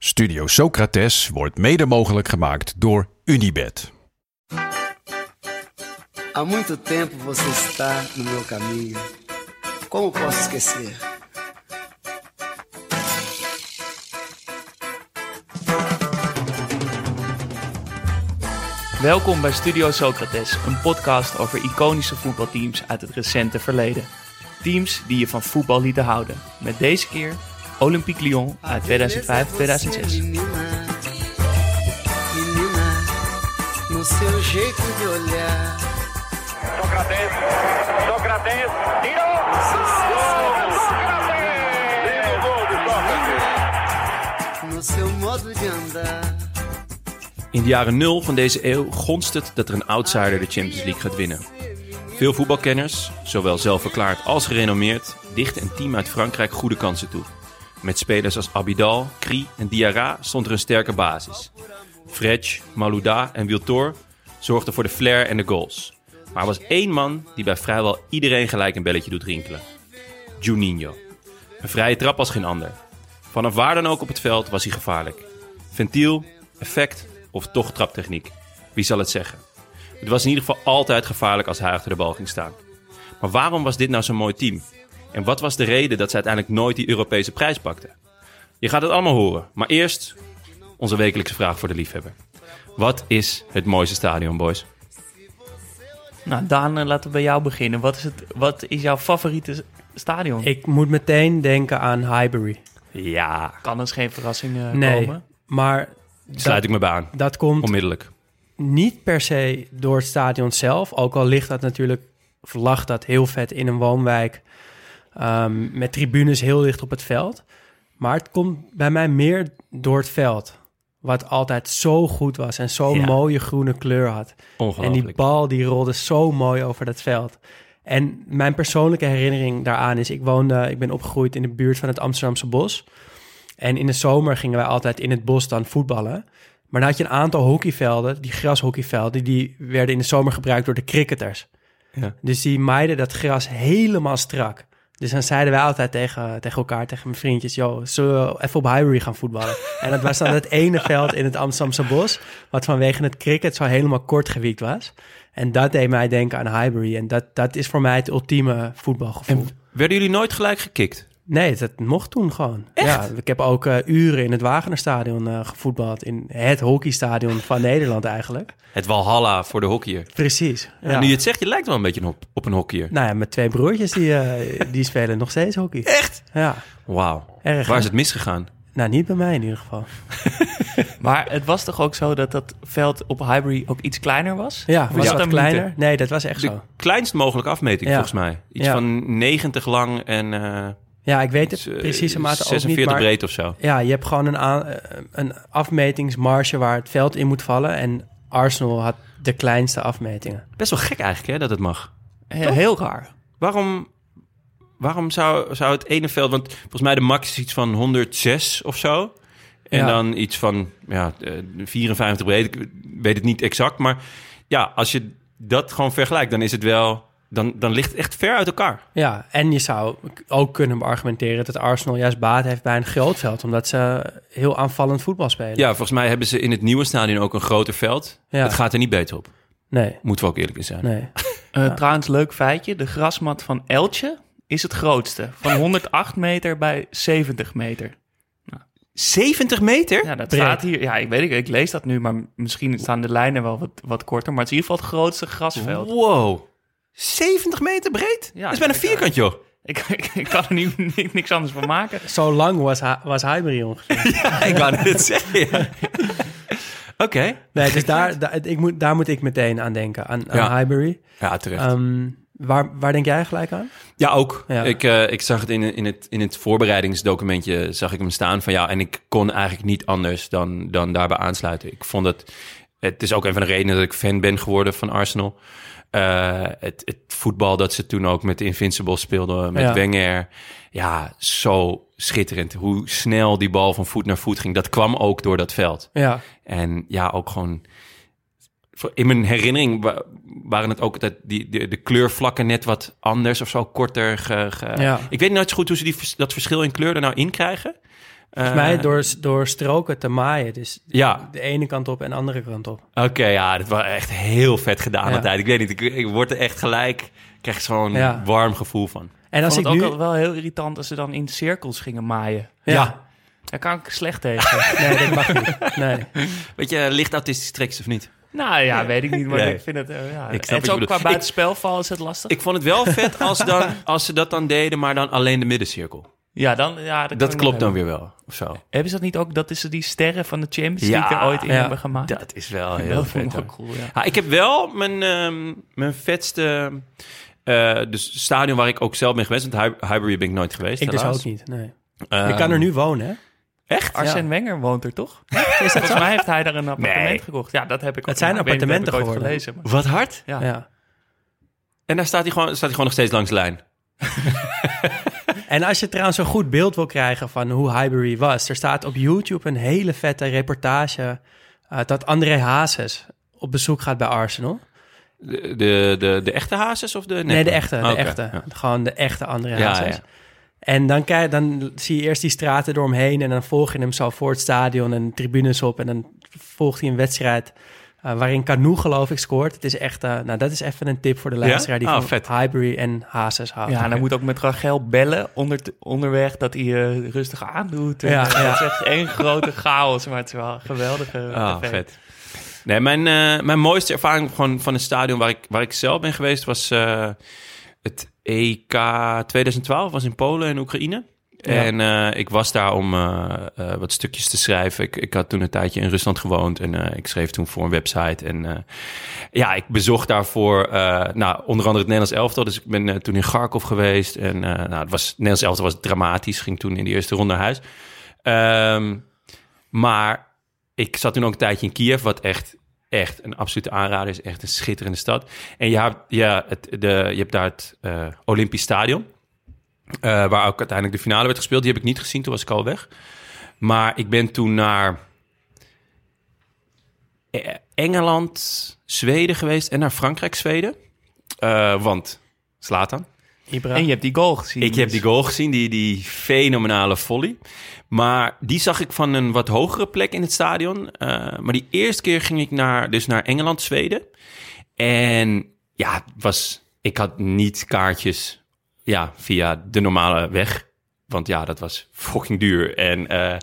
Studio Socrates wordt mede mogelijk gemaakt door Unibed. Há muito tempo você está no meu caminho. Como posso esquecer? Welkom bij Studio Socrates, een podcast over iconische voetbalteams uit het recente verleden. Teams die je van voetbal lieten houden. Met deze keer Olympique Lyon uit 2005-2006. Menina, menina, no seu jeito de olhar. Sócrates, Sócrates, tiró. No seu modo de andar. In de jaren nul van deze eeuw gonst het dat er een outsider de Champions League gaat winnen. Veel voetbalkenners, zowel zelfverklaard als gerenommeerd, dichten een team uit Frankrijk goede kansen toe. Met spelers als Abidal, Cri en Diarra stond er een sterke basis. Fretch, Malouda en Wiltor zorgden voor de flair en de goals. Maar er was één man die bij vrijwel iedereen gelijk een belletje doet rinkelen. Juninho. Een vrije trap als geen ander. Vanaf waar dan ook op het veld was hij gevaarlijk. Ventiel, effect of toch traptechniek. Wie zal het zeggen? Het was in ieder geval altijd gevaarlijk als hij achter de bal ging staan. Maar waarom was dit nou zo'n mooi team? En wat was de reden dat ze uiteindelijk nooit die Europese prijs pakten? Je gaat het allemaal horen. Maar eerst onze wekelijkse vraag voor de liefhebber. Wat is het mooiste stadion, boys? Nou, Daan, eh, laten we bij jou beginnen. Wat is, het, wat is jouw favoriete stadion? Ik moet meteen denken aan Highbury. Ja, kan dus geen verrassing eh, Nee, komen. maar sluit ik me bij aan. dat komt Onmiddellijk. niet per se door het stadion zelf. Ook al ligt dat natuurlijk, of lag dat heel vet in een woonwijk. Ehm, met tribunes heel dicht op het veld. Maar het komt bij mij meer door het veld. Wat altijd zo goed was en zo'n Ja. mooie groene kleur had. En die bal die rolde zo mooi over dat veld. En mijn persoonlijke herinnering daaraan is... ik woonde, ik ben opgegroeid in de buurt van het Amsterdamse bos. En in de zomer gingen wij altijd in het bos dan voetballen. Maar dan had je een aantal hockeyvelden, die grashockeyvelden... die werden in de zomer gebruikt door de cricketers. Ja. Dus die maaiden dat gras helemaal strak. Dus dan zeiden wij altijd tegen, tegen elkaar, tegen mijn vriendjes... joh, zullen we even op Highbury gaan voetballen? en dat was dan het ene veld in het Amsterdamse bos... wat vanwege het cricket zo helemaal kort gewiekt was. En dat deed mij denken aan Highbury. En dat, dat is voor mij het ultieme voetbalgevoel. En werden jullie nooit gelijk gekikt? Nee, dat mocht toen gewoon. Ja, ik heb ook eh, uren in het Wagenerstadion eh gevoetbald. In het hockeystadion van Nederland eigenlijk. Het Walhalla voor de hockeyer. Precies. Ja. En nu je het zegt, je lijkt wel een beetje op, op een hockeyer. Nou ja, mijn twee broertjes die, eh, die spelen nog steeds hockey. Echt? Ja, Wauw. erg. Waar is het misgegaan? Nou, niet bij mij in ieder geval. Maar het was toch ook zo dat dat veld op Highbury ook iets kleiner was? Ja, was dat een kleiner. Nee, dat was echt De zo. kleinst mogelijke afmeting Ja. volgens mij. Iets Ja. van 90 lang en eh Ja, ik weet het eh, precieze mate ook 46 niet, maar... breed of zo. Ja, je hebt gewoon een, aan, eh, een afmetingsmarge waar het veld in moet vallen. En Arsenal had de kleinste afmetingen. Best wel gek eigenlijk hè, dat het mag. Heel, heel raar. Waarom, waarom zou, zou het ene veld... Want volgens mij de max is iets van 106 of zo. En Ja. dan iets van ja, eh, 54 breed. Ik weet het niet exact. Maar ja, als je dat gewoon vergelijkt, dan is het wel... Dan, dan ligt het echt ver uit elkaar. Ja, en je zou ook kunnen beargumenteren dat Arsenal juist baat heeft bij een groot veld. Omdat ze heel aanvallend voetbal spelen. Ja, volgens mij hebben ze in het nieuwe stadion ook een groter veld. Ja. Het gaat er niet beter op. Nee, Moeten we ook eerlijk in zijn. nee. Eh, Trouwens, leuk feitje. De grasmat van Eltje is het grootste. Van 108 meter bij 70 meter. 70 meter? Ja, dat Breed. staat hier. Ja, ik weet het. Ik lees dat nu, maar misschien staan de lijnen wel wat, wat korter. Maar het is in ieder geval het grootste grasveld. Wow. 70 meter breed? Ja, dat is bijna ik- vierkant, joh. Ik, ik, ik kan er nu ni- niks anders van maken. Zo lang was, was Highbury ongeveer. Ja, ik wou net zeggen. ja. Oké. Nee, dus daar, daar, ik moet, daar moet ik meteen aan denken, aan, aan Ja. Highbury. Ja, terecht. Ehm, waar, waar denk jij gelijk aan? ja, ook. Ja. Ik, eh, ik zag het in, in, het in het voorbereidingsdocumentje, zag ik hem staan van ja, en ik kon eigenlijk niet anders dan, dan daarbij aansluiten. Ik vond het, het is ook een van de redenen dat ik fan ben geworden van Arsenal. Eh, het, het voetbal dat ze toen ook met de Invincibles speelden, met Ja. Wenger. Ja, zo schitterend. Hoe snel die bal van voet naar voet ging. Dat kwam ook door dat veld. Ja, En ja, ook gewoon... voor- In mijn herinnering wa- waren het ook dat die, de, de kleurvlakken net wat anders of zo, korter. Ge, ge- Ja. Ik weet nooit zo goed hoe ze die, dat verschil in kleur er nou in krijgen. Volgens Eh, mij door, door stroken te maaien. Dus Ja, de ene kant op en de andere kant op. oké, ja, dat was echt heel vet gedaan Ja. altijd. Ik weet niet, ik, ik word er echt gelijk, ik krijg zo'n Ja. warm gevoel van. En Ik als vond ik het nu... ook wel heel irritant als ze dan in cirkels gingen maaien. Ja. Daar kan ik slecht tegen. Nee, dat mag niet. Nee. Weet je, licht autistisch treks of niet? nou ja, weet ik niet, maar Nee. ik vind het... eh, ja. Ik snap zo bedoelt. qua Ik- buitenspelval is het lastig. Ik vond het wel vet als, dan, als ze dat dan deden, maar dan alleen de middencirkel. ja, dan, ja, dat, ik klopt dan hebben. weer wel, of zo. Hebben ze dat niet ook, dat is die sterren van de Champions Ja, League er ooit in ja. hebben gemaakt? Dat is wel heel dat vond vet. ik ook cool, ja. Ja, ik heb wel mijn, ehm, mijn vetste... eh dus stadion waar ik ook zelf ben geweest. Want Highbury ben ik nooit geweest, Ik dus helaas. ook niet. Nee. Ehm, ik kan er nu wonen, hè? Echt? Arsène Wenger woont er toch? Volgens mij heeft hij daar een appartement Nee. gekocht. Ja, dat heb ik ook. Het zijn ik ik appartementen ooit geworden. gelezen. maar- Wat hard. Ja. Ja. En daar staat hij, gewoon, staat hij gewoon nog steeds langs de lijn. En als je trouwens een goed beeld wil krijgen van hoe Highbury was... er staat op YouTube een hele vette reportage... eh, dat André Hazes op bezoek gaat bij Arsenal. De, de, de, de echte hazes of de neppe? Nee, de echte. De Oké, echte. ja. Gewoon de echte André Ja, Hazes. ja. En dan, kijk, dan zie je eerst die straten door hem heen... en dan volg je hem zo voor het stadion en tribunes op... en dan volgt hij een wedstrijd... eh, waarin Canoe geloof ik scoort. Het is echt, eh, nou dat is even een tip voor de luisteraar die Ah, van vet. Highbury en Hazes houdt. Ja, en hij moet ook met Rachel bellen onder, onderweg dat hij eh, rustig aandoet. En, Ja, ja. Het is echt één grote chaos, maar het is wel een geweldige Ah, tv. vet. Nee, mijn, eh, mijn mooiste ervaring gewoon van een stadion waar ik, waar ik zelf ben geweest was eh, het EK 2012, was in Polen en Oekraïne. En eh, ik was daar om eh, eh, wat stukjes te schrijven. Ik, ik had toen een tijdje in Rusland gewoond en ik schreef toen voor een website. En ja, ik bezocht daarvoor nou, onder andere het Nederlands elftal. Dus ik ben toen in Kharkov geweest. En nou, het, was, het Nederlands elftal was dramatisch, ging toen in de eerste ronde naar huis. Ehm, maar ik zat toen ook een tijdje in Kiev, wat echt, echt een absolute aanrader is. Echt een schitterende stad. En je hebt, ja, het, de, je hebt daar het eh, Olympisch Stadion. Eh, waar ook uiteindelijk de finale werd gespeeld. Die heb ik niet gezien, toen was ik al weg. Maar ik ben toen naar eh, Engeland, Zweden geweest en naar Frankrijk, Zweden. Eh, want, Slatan. Ibra. En je hebt die goal gezien. Ik heb dus- die goal gezien, die, die fenomenale volley. Maar die zag ik van een wat hogere plek in het stadion. Eh, maar die eerste keer ging ik naar, dus naar Engeland, Zweden. En ja, was, ik had niet kaartjes ja, via de normale weg. Want ja, dat was fucking duur. En eh,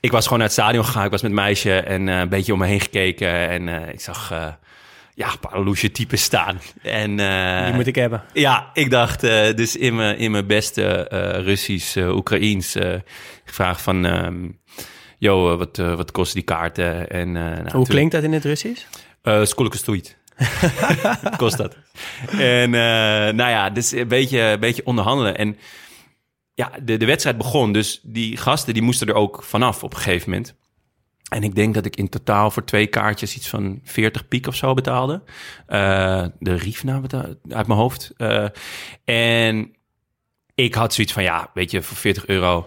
ik was gewoon naar het stadion gegaan. Ik was met meisje en eh, een beetje om me heen gekeken. En eh, ik zag ja, een paar loesje types staan. En, Die moet ik hebben. ja, ik dacht dus in mijn, in mijn beste Russisch, Oekraïens gevraagd van... ehm yo, eh, wat, wat kosten die kaarten? En, nou, Hoe klinkt dat in het Russisch? eh Skolke stoeit. Kost dat. En eh, nou ja, dus een beetje, een beetje onderhandelen. En ja, de, de wedstrijd begon. Dus die gasten die moesten er ook vanaf op een gegeven moment. En ik denk dat ik in totaal voor twee kaartjes iets van 40 piek of zo betaalde. Eh, de Riefna beta- uit mijn hoofd. Eh, en ik had zoiets van, ja, weet je, voor 40 euro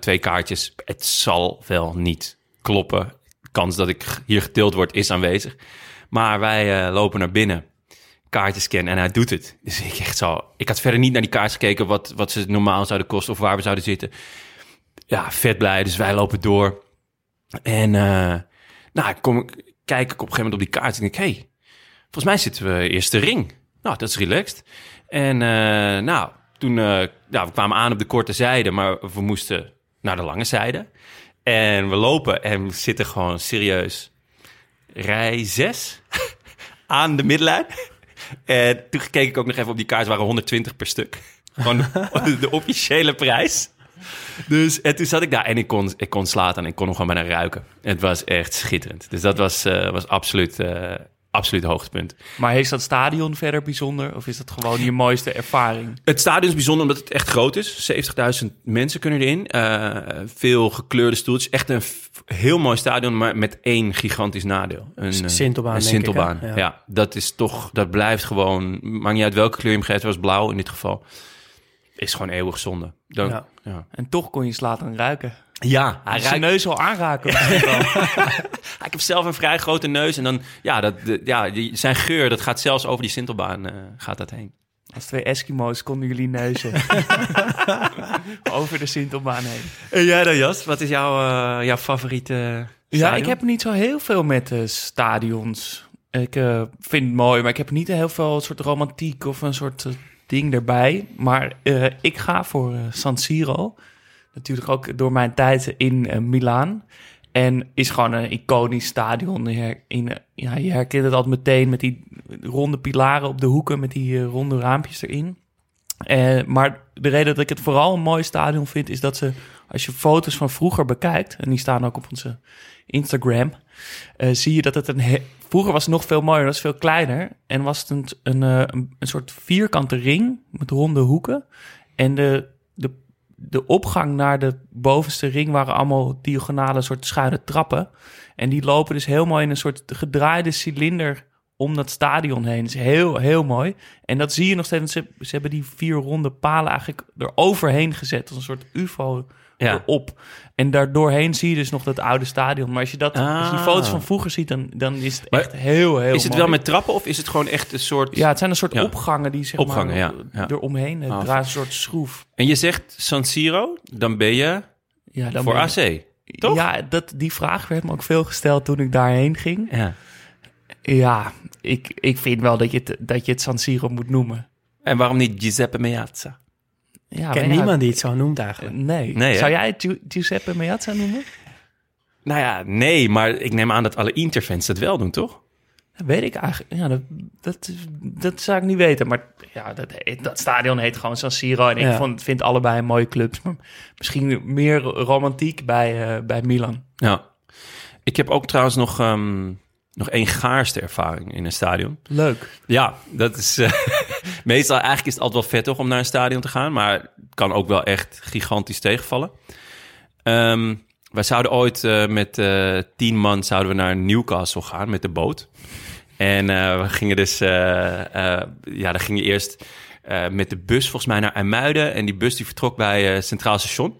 twee kaartjes. Het zal wel niet kloppen. Kans dat ik hier getild word is aanwezig. Maar wij eh, lopen naar binnen, kaartjes scannen en hij doet het. Dus ik echt zo... Ik had verder niet naar die kaartjes gekeken wat, wat ze normaal zouden kosten of waar we zouden zitten. Ja, vet blij. Dus wij lopen door. En eh, nou, kom, kijk ik op een gegeven moment op die kaart en denk hey, volgens mij zitten we eerste ring. Nou, dat is relaxed. En eh, nou, toen... ja, we kwamen aan op de korte zijde, maar we moesten naar de lange zijde. En we lopen en we zitten gewoon serieus rij 6 aan de middenlijn. En toen keek ik ook nog even op die kaart, het waren 120 per stuk. Gewoon de, officiële prijs. Dus en toen zat ik daar en ik kon, ik kon slaan en ik kon nog gewoon bijna ruiken. Het was echt schitterend. Dus dat was, eh, was absoluut, eh absoluut hoogtepunt. Maar is dat stadion verder bijzonder? Of is dat gewoon je mooiste ervaring? Het stadion is bijzonder omdat het echt groot is. 70.000 mensen kunnen erin. Eh, veel gekleurde stoeltjes. Echt een heel mooi stadion, maar met één gigantisch nadeel. Een, eh, Sintelbaan, Een denk ik, hè? Sintelbaan, Ja. ja. Dat is toch, dat blijft gewoon... Maakt niet uit welke kleur je hem geeft. Was blauw in dit geval. Is gewoon eeuwig zonde. Dan, Ja. En toch kon je Slatan ruiken. Ja, hij Zijn ruikt, neus al aanraken. ik heb zelf een vrij grote neus. En dan, ja, dat, de- ja die, zijn geur, dat gaat zelfs over die Sintelbaan eh, gaat dat heen. Als twee Eskimo's konden jullie neuzen. Over de Sintelbaan heen. En jij dan, Jas? Wat is jouw, eh, jouw favoriete Ja, ik heb niet zo heel veel met de stadions. Ik eh, vind het mooi, maar ik heb niet heel veel soort romantiek of een soort eh, ding erbij. Maar eh, ik ga voor eh, San Siro. Natuurlijk ook door mijn tijd in eh, Milaan. En is gewoon een iconisch stadion. Ja, je herkent het altijd meteen met die ronde pilaren op de hoeken... met die eh, ronde raampjes erin. Eh, maar de reden dat ik het vooral een mooi stadion vind... is dat ze, als je foto's van vroeger bekijkt... en die staan ook op onze Instagram... eh, zie je dat het een... vroeger was het nog veel mooier, dat veel kleiner. En was het een, een, een, een soort vierkante ring met ronde hoeken. En de, de, de opgang naar de bovenste ring waren allemaal diagonale soort schuine trappen. En die lopen dus mooi in een soort gedraaide cilinder om dat stadion heen. Dat is heel, heel mooi. En dat zie je nog steeds. Ze, ze hebben die vier ronde palen eigenlijk eroverheen gezet. Als een soort ufo Ja. erop. En daardoorheen zie je dus nog dat oude stadion. Maar als je, dat, als je Ah. foto's van vroeger ziet, dan, dan is het Maar echt heel, heel Is het mooi. wel met trappen of is het gewoon echt een soort... Ja, het zijn een soort Ja. opgangen die zeg Opgangen, maar ja, ja. eromheen. Het Ah, draait een soort schroef. En je zegt San Siro, dan ben je Ja, dan voor ben AC. toch? Ja, dat, die vraag werd me ook veel gesteld toen ik daarheen ging. Ja. Ja, ik, ik vind wel dat je, het, dat je het San Siro moet noemen. En waarom niet Giuseppe Meazza? Ja, Ik ken ja, niemand die het zo noemt eigenlijk. Nee. Nee? Zou jij Giuseppe Meazza noemen? Nou ja, nee, maar ik neem aan dat alle Interfans dat wel doen, toch? Dat weet ik eigenlijk. Ja, dat, dat, dat zou ik niet weten. Maar ja, dat, heet- dat stadion heet gewoon San Siro. En ik Ja. vond, vind allebei mooie clubs. Maar misschien meer romantiek bij, eh, bij Milan. Ja. Ik heb ook trouwens nog, ehm, nog één gaarste ervaring in een stadion. Leuk. Ja, dat is... eh, meestal eigenlijk is het altijd wel vet toch om naar een stadion te gaan. Maar het kan ook wel echt gigantisch tegenvallen. Ehm, wij zouden ooit eh, met eh, tien man zouden we naar Newcastle gaan met de boot. En eh, we gingen dus... ja, dan ging je eerst met de bus volgens mij naar IJmuiden. En die bus die vertrok bij Centraal Station.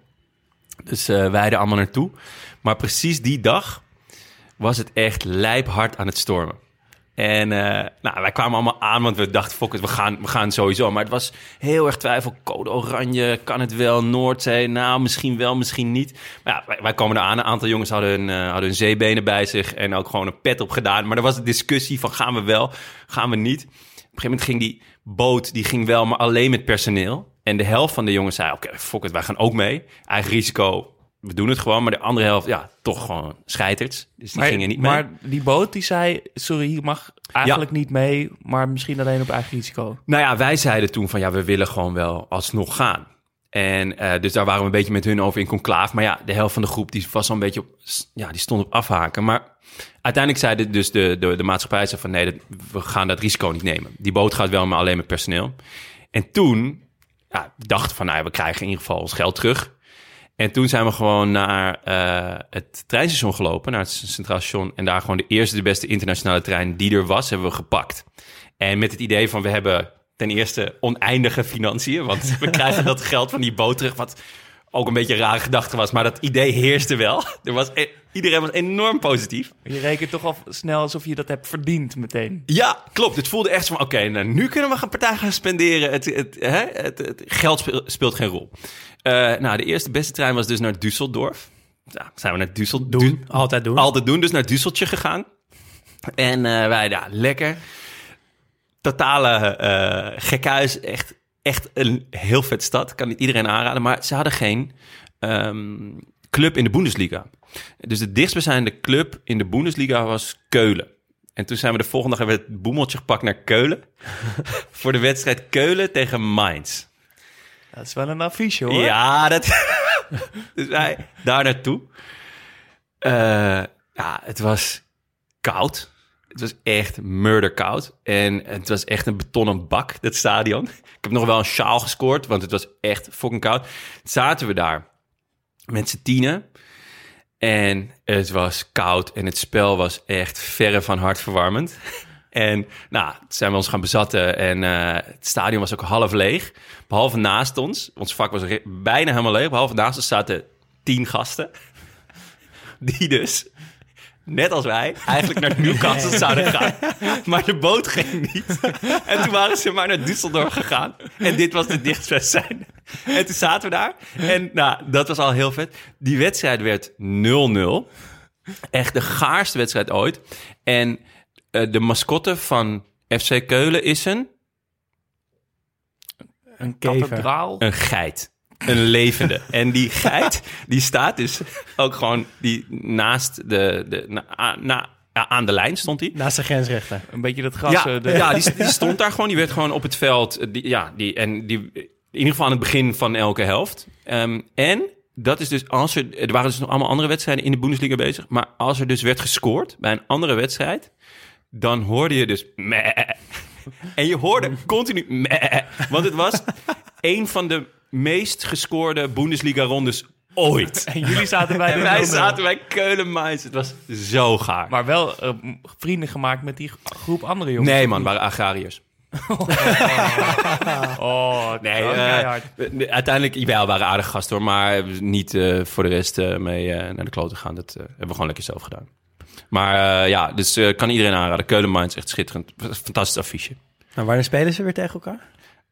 Dus wij er allemaal naartoe. Maar precies die dag was het echt lijphard aan het stormen. En eh, nou, wij kwamen allemaal aan, want we dachten, fuck it, we gaan, we gaan sowieso. Maar het was heel erg twijfel. Code oranje, kan het wel? Noordzee, nou, misschien wel, misschien niet. Maar ja, wij, wij kwamen eraan. Een aantal jongens hadden hun, eh, hadden hun zeebenen bij zich en ook gewoon een pet op gedaan. Maar er was een discussie van, gaan we wel, gaan we niet? Op een gegeven moment ging die boot, die ging wel, maar alleen met personeel. En de helft van de jongens zei, oké, fuck it, wij gaan ook mee. Eigen risico, we doen het gewoon. Maar de andere helft, ja, toch gewoon scheiterds. Dus die gingen niet mee. Maar die boot die zei, sorry, je mag eigenlijk niet mee, maar misschien alleen op eigen risico. Nou ja, wij zeiden toen van ja, we willen gewoon wel alsnog gaan. En eh, dus daar waren we een beetje met hun over in conclaaf. Maar ja, de helft van de groep die was al een beetje op, ja, die stond op afhaken. Maar uiteindelijk zeiden dus de, de, de maatschappij zei van nee, dat, we gaan dat risico niet nemen. Die boot gaat wel, maar alleen met personeel. En toen ja, dachten van nou ja, we krijgen in ieder geval ons geld terug. En toen zijn we gewoon naar eh, het treinstation gelopen, naar het Centraal Station. En daar gewoon de eerste, de beste internationale trein die er was, hebben we gepakt. En met het idee van we hebben ten eerste oneindige financiën. Want we krijgen dat geld van die boot terug. Wat ook een beetje een rare gedachte was. Maar dat idee heerste wel. Er was, e- iedereen was enorm positief. Je rekent toch al snel alsof je dat hebt verdiend meteen. Ja, klopt. Het voelde echt zo van, oké, nou, nu kunnen we een partij gaan spenderen. Het, het, hè? het, het geld speel- speelt geen rol. Eh, nou, de eerste beste trein was dus naar Düsseldorf. Ja, zijn we naar Düsseldorf. Doen, altijd doen. Altijd doen, dus naar Düsseltje gegaan. En eh, wij, ja, lekker. Totale eh gekhuis. Echt, echt een heel vet stad. Kan niet iedereen aanraden. Maar ze hadden geen ehm, club in de Bundesliga. Dus de dichtstbijzijnde club in de Bundesliga was Keulen. En toen zijn we de volgende dag hebben we het boemeltje gepakt naar Keulen. voor de wedstrijd Keulen tegen Mainz. Dat is wel een affiche hoor. Ja, dat. dus wij daar naartoe. Eh, ja, het was koud. Het was echt murderkoud. En het was echt een betonnen bak, dat stadion. Ik heb nog wel een sjaal gescoord, want het was echt fucking koud. Zaten we daar met z'n tienen. En het was koud en het spel was echt verre van hartverwarmend. En nou, zijn we ons gaan bezatten en eh, het stadion was ook half leeg. Behalve naast ons, ons vak was bijna helemaal leeg. Behalve naast ons zaten tien gasten. Die dus net als wij, eigenlijk naar Newcastle zouden gaan. Maar de boot ging niet. En toen waren ze maar naar Düsseldorf gegaan. En dit was de dichtstwedstrijd. En toen zaten we daar. En nou, dat was al heel vet. Die wedstrijd werd 0-0. Echt de gaarste wedstrijd ooit. En eh, de mascotte van FC Keulen is een, Een kever. kathedraal. een geit. Een levende. En die geit, die staat dus ook gewoon die naast de... de na, a- na- ja, aan de lijn stond hij. Naast de grensrechter. Een beetje dat gras. Ja, eh, de- ja die, die stond daar gewoon. Die werd gewoon op het veld. eh, Die, ja, die, en die, in ieder geval aan het begin van elke helft. Ehm, en dat is dus als er. Er waren dus nog allemaal andere wedstrijden in de Bundesliga bezig. Maar als er dus werd gescoord bij een andere wedstrijd. Dan hoorde je dus. meh. En je hoorde continu. meh. Want het was een van de meest gescoorde Bundesliga-rondes ooit. En jullie zaten bij de En wij 0-0. zaten bij Keulen Mainz. Het was zo gaar. Maar wel eh, vrienden gemaakt met die groep andere jongens. nee, man, waren agrariërs. Oh, Nee, dat was eh, uiteindelijk, jawel, waren aardige gasten hoor, maar niet eh, voor de rest eh, mee eh, naar de kloten gaan. Dat hebben we gewoon lekker zelf gedaan. Maar eh, ja, dus eh, kan iedereen aanraden. Keulen Minds, echt schitterend. Fantastisch affiche. Nou, wanneer spelen ze weer tegen elkaar?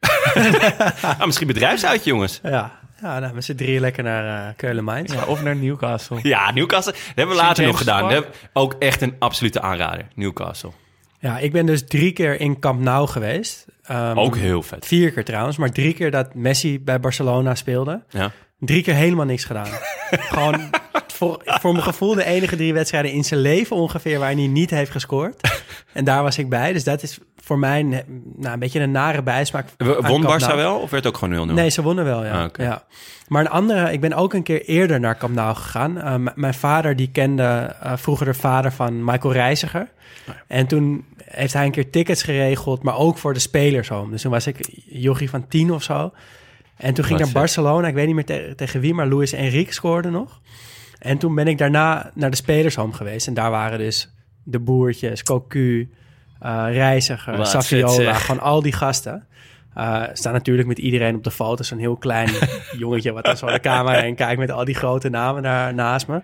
Ah, misschien bedrijfsuitje, jongens. Ja, ja nou, met z'n drieën lekker naar eh Keulen Mainz. Ja, of naar Newcastle. Ja, Newcastle. Dat hebben we St. later nog gedaan. Dat ook echt een absolute aanrader. Newcastle. Ja, ik ben dus drie keer in Camp Nou geweest. Ehm, Ook heel vet. Vier keer trouwens, maar drie keer dat Messi bij Barcelona speelde. Ja. Drie keer helemaal niks gedaan. Gewoon voor, voor mijn gevoel de enige drie wedstrijden in zijn leven ongeveer waarin hij niet heeft gescoord. En daar was ik bij. Dus dat is voor mij een, nou, een beetje een nare bijsmaak. Won Barça Nou. wel of werd ook gewoon 0-0? Nee, ze wonnen wel, ja. Ah, ja. Maar een andere, ik ben ook een keer eerder naar Camp Nou gegaan. Uh, m- mijn vader, die kende uh, vroeger de vader van Michael Reiziger. En toen heeft hij een keer tickets geregeld, maar ook voor de spelers home. Dus toen was ik jochie van tien of zo. En toen ging ik naar. Barcelona. Ik weet niet meer te- tegen wie, maar Luis Enrique scoorde nog. En toen ben ik daarna naar de spelershome geweest. En daar waren dus de boertjes, Cocu, eh Reiziger, Wat Saviola, gewoon al die gasten. Eh staan natuurlijk met iedereen op de foto. Zo'n heel klein jongetje wat dan zo de camera heen kijkt met al die grote namen daar naast me.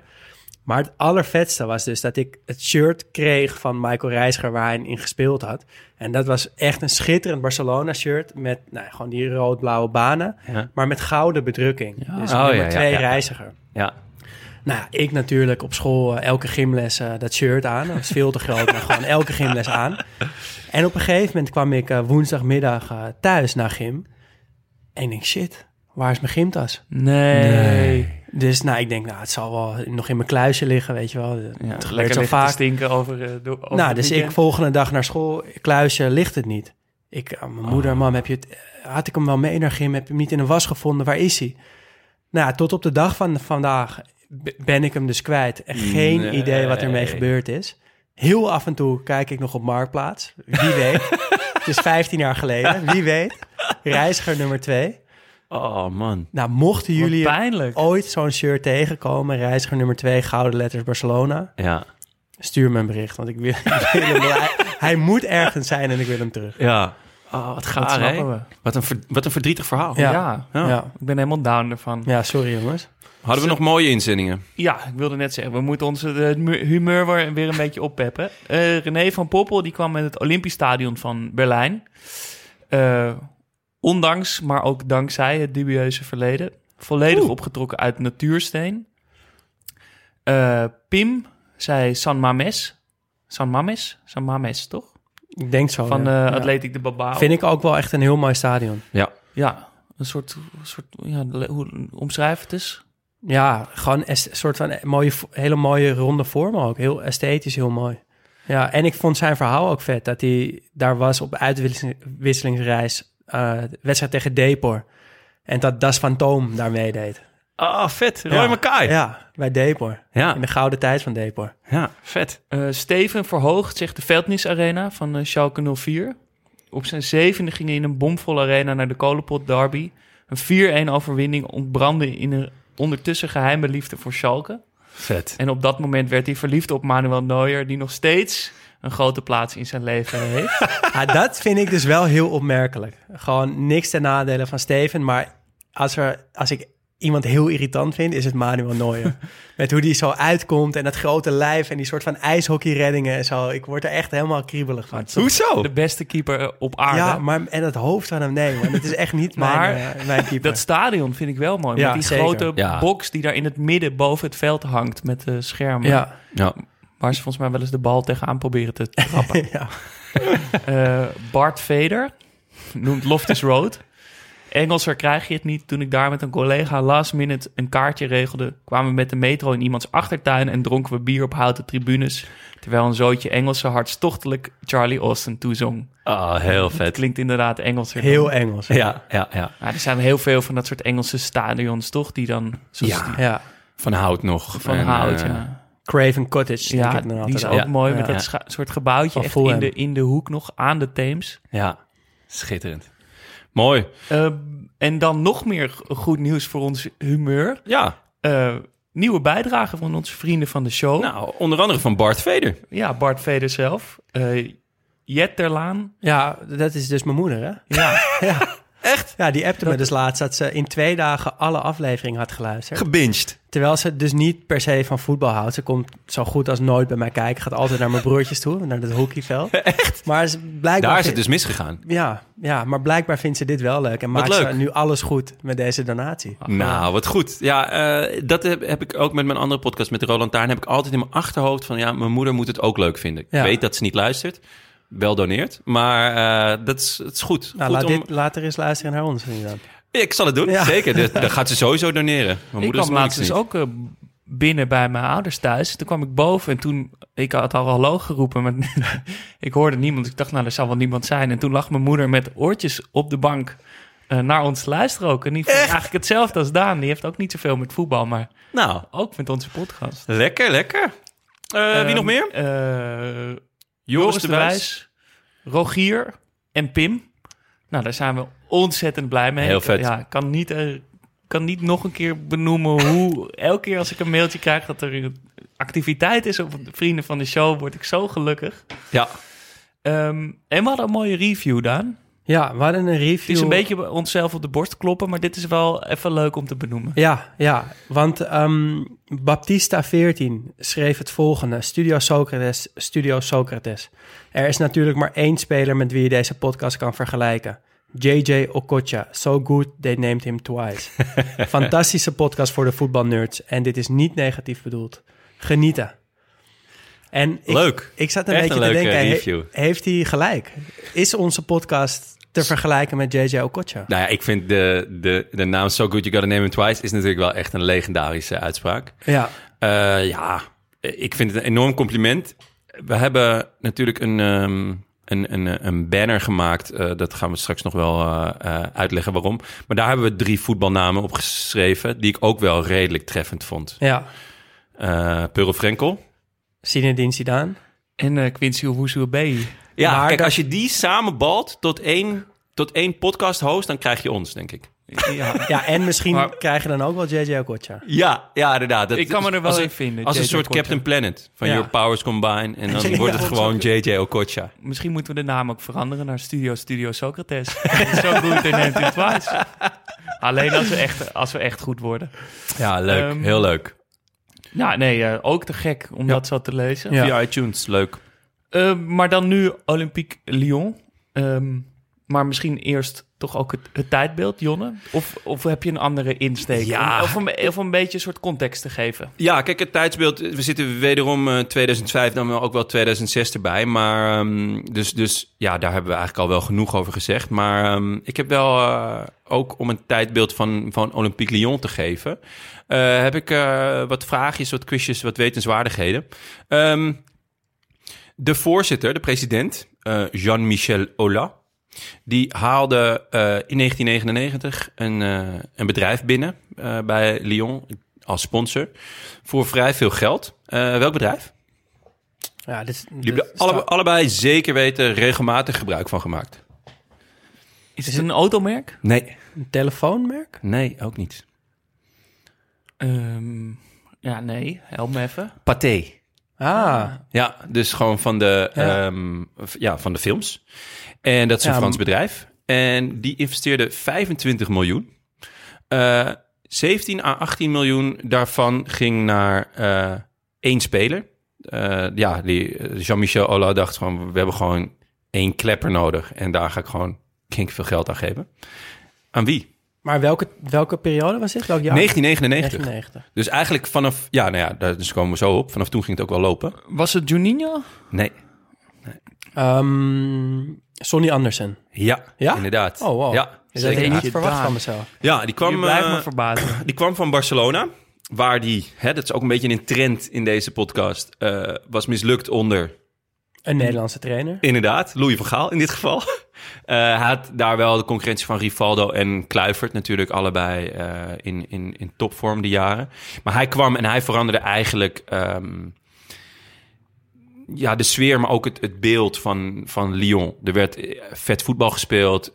Maar het allervetste was dus dat ik het shirt kreeg van Michael Reiziger waar hij in gespeeld had. En dat was echt een schitterend Barcelona shirt met nou, gewoon die rood-blauwe banen, Ja. maar met gouden bedrukking. Dus Oh, nummer ja, twee. Reiziger. Ja. Nou, ja, ik natuurlijk op school eh, elke gymles eh, dat shirt aan. Dat was veel te groot, maar gewoon elke gymles aan. En op een gegeven moment kwam ik eh, woensdagmiddag eh, thuis naar gym. En ik denk, shit, waar is mijn gymtas? Nee. Dus nou, ik denk, nou, het zal wel nog in mijn kluisje liggen, weet je wel. Ja, het gebeurt zo vaak. stinken over, eh, door, over Nou, het dus ik volgende dag naar school, kluisje, ligt het niet. Ik, mijn moeder, mam, heb je het, had ik hem wel mee naar gym? Heb je hem niet in een was gevonden? Waar is hij? Nou, ja, tot op de dag van vandaag ben ik hem dus kwijt. En geen Nee. idee wat ermee gebeurd is. Heel af en toe kijk ik nog op Marktplaats. Wie weet. het is 15 jaar geleden. Wie weet. Reiziger nummer 2. Oh, man. Nou, mochten jullie ooit zo'n shirt tegenkomen, reiziger nummer 2, gouden letters Barcelona, Ja. stuur me een bericht. Want ik wil, ik wil hem, hij, hij moet ergens zijn en ik wil hem terug. Ja. Oh, wat gaar, we. Wat een, wat een verdrietig verhaal. Ja. Ja. Ja. Ja. ik ben helemaal down ervan. ja, sorry jongens. Hadden we nog mooie inzendingen? Ja, ik wilde net zeggen, we moeten onze eh, hu- humeur weer, een beetje oppeppen. Eh, René van Poppel, die kwam met het Olympisch Stadion van Berlijn. Eh, ondanks, maar ook dankzij het dubieuze verleden. Volledig opgetrokken uit natuursteen. Eh, Pim zei San Mames. San Mames? San Mames, toch? Ik denk zo. Van ja. eh Ja. Atletiek de Babao. Vind ik ook wel echt een heel mooi stadion. Ja. Ja, een soort, soort ja, hoe omschrijf het eens. Ja, gewoon een soort van mooie, hele mooie ronde vorm ook. Heel esthetisch, heel mooi. Ja, en ik vond zijn verhaal ook vet. Dat hij daar was op uitwisselingsreis. eh wedstrijd tegen Depor. En dat Das Fantoom daar meedeed. Oh, vet. Roy ja. Mackay. Ja. Ja, bij Depor. Ja. In de gouden tijd van Depor. vet. Eh, Steven verhoogt zich de Veldnis Arena van eh, Schalke 04. Op zijn zevende ging hij in een bomvolle arena naar de Kolenpot Derby. Een 4-1 overwinning ontbrandde in een ondertussen geheime liefde voor Schalke. Vet. En op dat moment werd hij verliefd op Manuel Neuer... die nog steeds een grote plaats in zijn leven heeft. Ja, dat vind ik dus wel heel opmerkelijk. Gewoon niks ten nadele van Steven. Maar als, er, als ik iemand heel irritant vind, is het Manuel Neuer. Met hoe die zo uitkomt en dat grote lijf en die soort van ijshockeyreddingen en zo. Ik word er echt helemaal kriebelig van. Hoezo? De beste keeper op aarde. Ja, maar en het hoofd van hem, nee, man. Het is echt niet Maar mijn, eh, mijn keeper. Dat stadion vind ik wel mooi. Ja, met die zeker. grote Ja. box die daar in het midden boven het veld hangt met de schermen. ja, Ja. Waar ze volgens mij wel eens de bal tegenaan proberen te trappen. ja. Eh, Bart Veder noemt Loftus Road. Engelser krijg je het niet. Toen ik daar met een collega last minute een kaartje regelde... kwamen we met de metro in iemands achtertuin... en dronken we bier op houten tribunes... terwijl een zootje Engelse hartstochtelijk Charlie Austin toezong. Ah, heel Het vet. klinkt inderdaad Engelser. Heel Engels. Ja, ja, ja. Ja, er zijn heel veel van dat soort Engelse stadions, toch? Die dan... zoals Ja. die Ja. Van hout nog. van En, hout, eh, ja. Craven Cottage, denk Ja, die altijd is ook Ja. mooi met Ja. dat soort gebouwtje echt in de, in de hoek nog aan de Theems. Ja, schitterend. Mooi. Eh, en dan nog meer goed nieuws voor ons humeur. Ja, Eh, nieuwe bijdrage van onze vrienden van de show. nou, onder andere van Bart Veder. Ja, Bart Veder zelf. Eh Jet Terlaan. Ja, dat is dus mijn moeder, hè? Ja, Echt? Ja, die appte me dus laatst dat ze in twee dagen alle afleveringen had geluisterd. Gebinged. Terwijl ze dus niet per se van voetbal houdt. Ze komt zo goed als nooit bij mij kijken. Gaat altijd naar mijn broertjes toe, naar het hockeyveld. Echt? Maar ze, blijkbaar Daar is het dus misgegaan. Ja, ja, maar blijkbaar vindt ze dit wel leuk. En maakt leuk. ze nu alles goed met deze donatie. Nou, wat goed. Ja, eh, dat heb, heb ik ook met mijn andere podcast met Roland Taarn. Heb ik altijd in mijn achterhoofd van... ja, mijn moeder moet het ook leuk vinden. Ik Ja. weet dat ze niet luistert. Wel doneert. Maar eh, dat, is, dat is goed. Nou, goed laat om- dit later eens luisteren naar ons. inderdaad. Ik zal het doen, Ja. zeker. Dat- Dan gaat ze sowieso doneren. Mijn ik moeder kwam is laatst dus ook eh, binnen bij mijn ouders thuis. Toen kwam ik boven en toen... Ik had al hallo geroepen, maar ik hoorde niemand. Ik dacht, nou, er zal wel niemand zijn. En toen lag mijn moeder met oortjes op de bank eh, naar ons te luisteren ook. En die vond eigenlijk hetzelfde als Daan. Die heeft ook niet zoveel met voetbal, maar Nou, ook met onze podcast. lekker, lekker. Eh, wie Ehm, nog meer? eh, Joris de Wijs, Rogier en Pim. Nou, daar zijn we ontzettend blij mee. Heel Ik, vet. Ja, ik kan niet, eh, kan niet nog een keer benoemen hoe... elke keer als ik een mailtje krijg dat er activiteit is op de Vrienden van de Show... word ik zo gelukkig. Ja. Ehm, en we hadden een mooie review, Daan. Ja, we hadden een review. Het is een beetje onszelf op de borst kloppen... maar dit is wel even leuk om te benoemen. Ja, ja, want ehm, Baptista14 schreef het volgende. Studio Socrates, Studio Socrates. Er is natuurlijk maar één speler met wie je deze podcast kan vergelijken. JJ Okocha, so good they named him twice. Fantastische podcast voor de voetbalnerds. En dit is niet negatief bedoeld. Genieten. En ik, Leuk. ik zat een Echt beetje een te denken, he- heeft hij gelijk? Is onze podcast te vergelijken met JJ Okocha? Nou ja, ik vind de, de, de naam So Good You Gotta Name Him Twice... is natuurlijk wel echt een legendarische uitspraak. Ja, Eh, ja, ik vind het een enorm compliment. We hebben natuurlijk een, ehm, een, een, een banner gemaakt. eh, dat gaan we straks nog wel eh, eh, uitleggen waarom. Maar daar hebben we drie voetbalnamen op geschreven... die ik ook wel redelijk treffend vond. ja. Eh Pearl Frenkel. Zinedine Zidane. En Quincy Owusu B. Ja, Maar kijk, dat- als je die samenbalt tot één, tot één podcast host... dan krijg je ons, denk ik. Ja. Ja, en misschien Maar- krijg je dan ook wel JJ Okocha. Ja, ja inderdaad. Dat Ik kan me er wel in vinden, Als een soort Okocha. Captain Planet. Van Ja. Your Powers Combine. En dan Ja, wordt het gewoon JJ Okocha. Misschien moeten we de naam ook veranderen naar Studio Studio Socrates. Zo goed in het twice. Alleen als we, echt, als we echt goed worden. Ja, leuk. Ehm, Heel leuk. Ja, nee, eh, ook te gek om Ja. dat zo te lezen. Ja. Via iTunes, leuk. Eh, maar dan nu Olympique Lyon. Ehm, maar misschien eerst toch ook het, het tijdbeeld, Jonne? Of, of heb je een andere insteek? Ja. Om- Of, een, of een beetje een soort context te geven. Ja, kijk, het tijdsbeeld. We zitten wederom eh, 2005, dan wel ook wel 2006 erbij. Maar ehm, dus, dus ja, daar hebben we eigenlijk al wel genoeg over gezegd. Maar ehm, ik heb wel eh, ook om een tijdbeeld van, van Olympique Lyon te geven. eh, heb ik eh, wat vraagjes, wat quizjes, wat wetenswaardigheden. Ehm, de voorzitter, de president, eh, Jean-Michel Aulas. Die haalde eh, in 1999 een, eh, een bedrijf binnen bij Lyon als sponsor voor vrij veel geld. Welk bedrijf? Ja, dit, Die hebben alle, allebei zeker weten regelmatig gebruik van gemaakt. Is het een automerk? Nee, een telefoonmerk? nee, ook niet. Ehm, ja, nee. Help me even. Pathé. Ah, Ja, dus gewoon van de, Ja. ehm, ja, van de films. En dat is een Ja, Frans bedrijf. En die investeerde 25 miljoen. Eh, 17 à 18 miljoen daarvan ging naar eh, één speler. Eh, ja, die eh, Jean-Michel Ola dacht gewoon, we hebben gewoon één klepper nodig. En daar ga ik gewoon kink veel geld aan geven. Aan wie? Maar welke, welke periode was dit? Welk jaar? 1999. 1999. Dus eigenlijk vanaf, ja, nou ja, daar dus komen we zo op. Vanaf toen ging het ook wel lopen. Was het Juninho? Nee, Ehm, Sonny Anderson. ja, Ja? inderdaad. Oh, wow. Ja, Dat had zeker. ik niet verwacht daar. van mezelf. Ja, die Je kwam, blijft me verbazen. die kwam van Barcelona, waar die, hè, dat is ook een beetje een trend in deze podcast, eh, was mislukt onder Een Nederlandse trainer. Inderdaad, Louis van Gaal in dit geval. Eh, hij had daar wel de concurrentie van Rivaldo en Kluivert natuurlijk allebei eh, in, in, in topvorm die jaren. Maar hij kwam en hij veranderde eigenlijk ehm, ja, de sfeer, maar ook het, het beeld van, van Lyon. Er werd eh, vet voetbal gespeeld,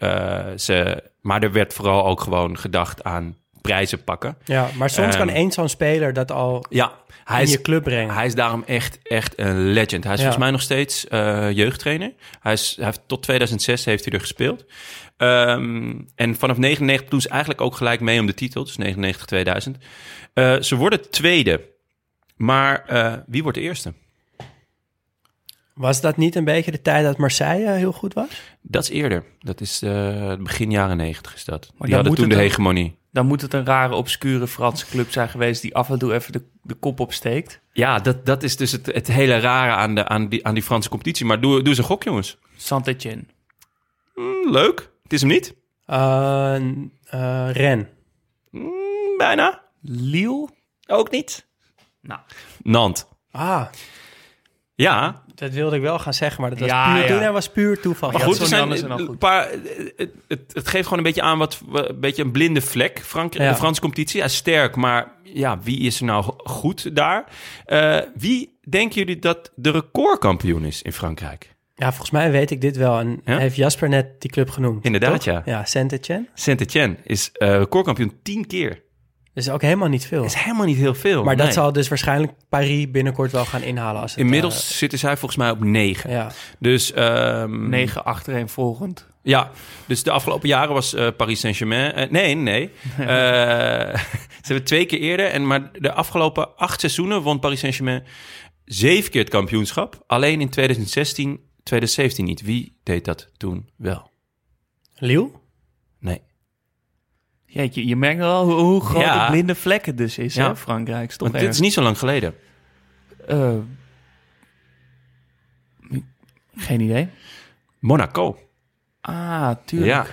ze, maar er werd vooral ook gewoon gedacht aan prijzen pakken. Ja, maar soms Ehm, kan één zo'n speler dat al Ja, hij in is, je club brengen. hij is daarom echt, echt een legend. Hij is Ja. volgens mij nog steeds eh, jeugdtrainer. Hij, is, hij heeft tot 2006 heeft hij er gespeeld. Ehm, en vanaf 99 doen ze eigenlijk ook gelijk mee om de titel. Dus 99-2000. Eh, ze worden tweede. Maar eh, wie wordt de eerste? Was dat niet een beetje de tijd dat Marseille heel goed was? Dat is eerder. Dat is begin jaren 90 is dat. Die dan hadden toen de hegemonie. Dan moet het een rare, obscure Franse club zijn geweest... die af en toe even de, de kop opsteekt. Ja, dat, dat is dus het, het hele rare aan, de, aan, die, aan die Franse competitie. Maar doe, doe eens een gok, jongens. Saint-Etienne. Hm, leuk. Het is hem niet. Uh, uh, Ren. Hm, bijna. Lille? Ook niet. Nou, Nant. Ah, Ja, dat wilde ik wel gaan zeggen, maar dat was Ja, puur, ja. was puur toeval. maar Ja, goed, het zijn een paar, het, het, het geeft gewoon een beetje aan wat een beetje een blinde vlek. Frank, Ja. De Franse competitie, is sterk, maar ja, wie is er nou goed daar? Eh, wie denken jullie dat de recordkampioen is in Frankrijk? Ja, volgens mij weet ik dit wel. En Ja? heeft Jasper net die club genoemd. Inderdaad, toch? ja. Ja, Saint-Etienne. Saint-Etienne is eh, recordkampioen tien keer. Is ook helemaal niet veel. Dat is helemaal niet heel veel. Maar dat nee. zal dus waarschijnlijk Paris binnenkort wel gaan inhalen. Als het, Inmiddels zitten zij volgens mij op negen. eh, ja. Dus ehm, negen achtereen volgend. Ja, dus de afgelopen jaren was eh, Paris Saint-Germain... eh, nee, nee. Eh, ze hebben twee keer eerder. En, maar de afgelopen acht seizoenen won Paris Saint-Germain zeven keer het kampioenschap. Alleen in 2016, 2017 niet. Wie deed dat toen wel? Lille? Jeetje, je merkt wel hoe, hoe groot Ja. de blinde vlek het dus is, Ja. hè? Frankrijk is toch Want dit is niet zo lang geleden. Eh, geen idee. Monaco. Ah, tuurlijk. Ja.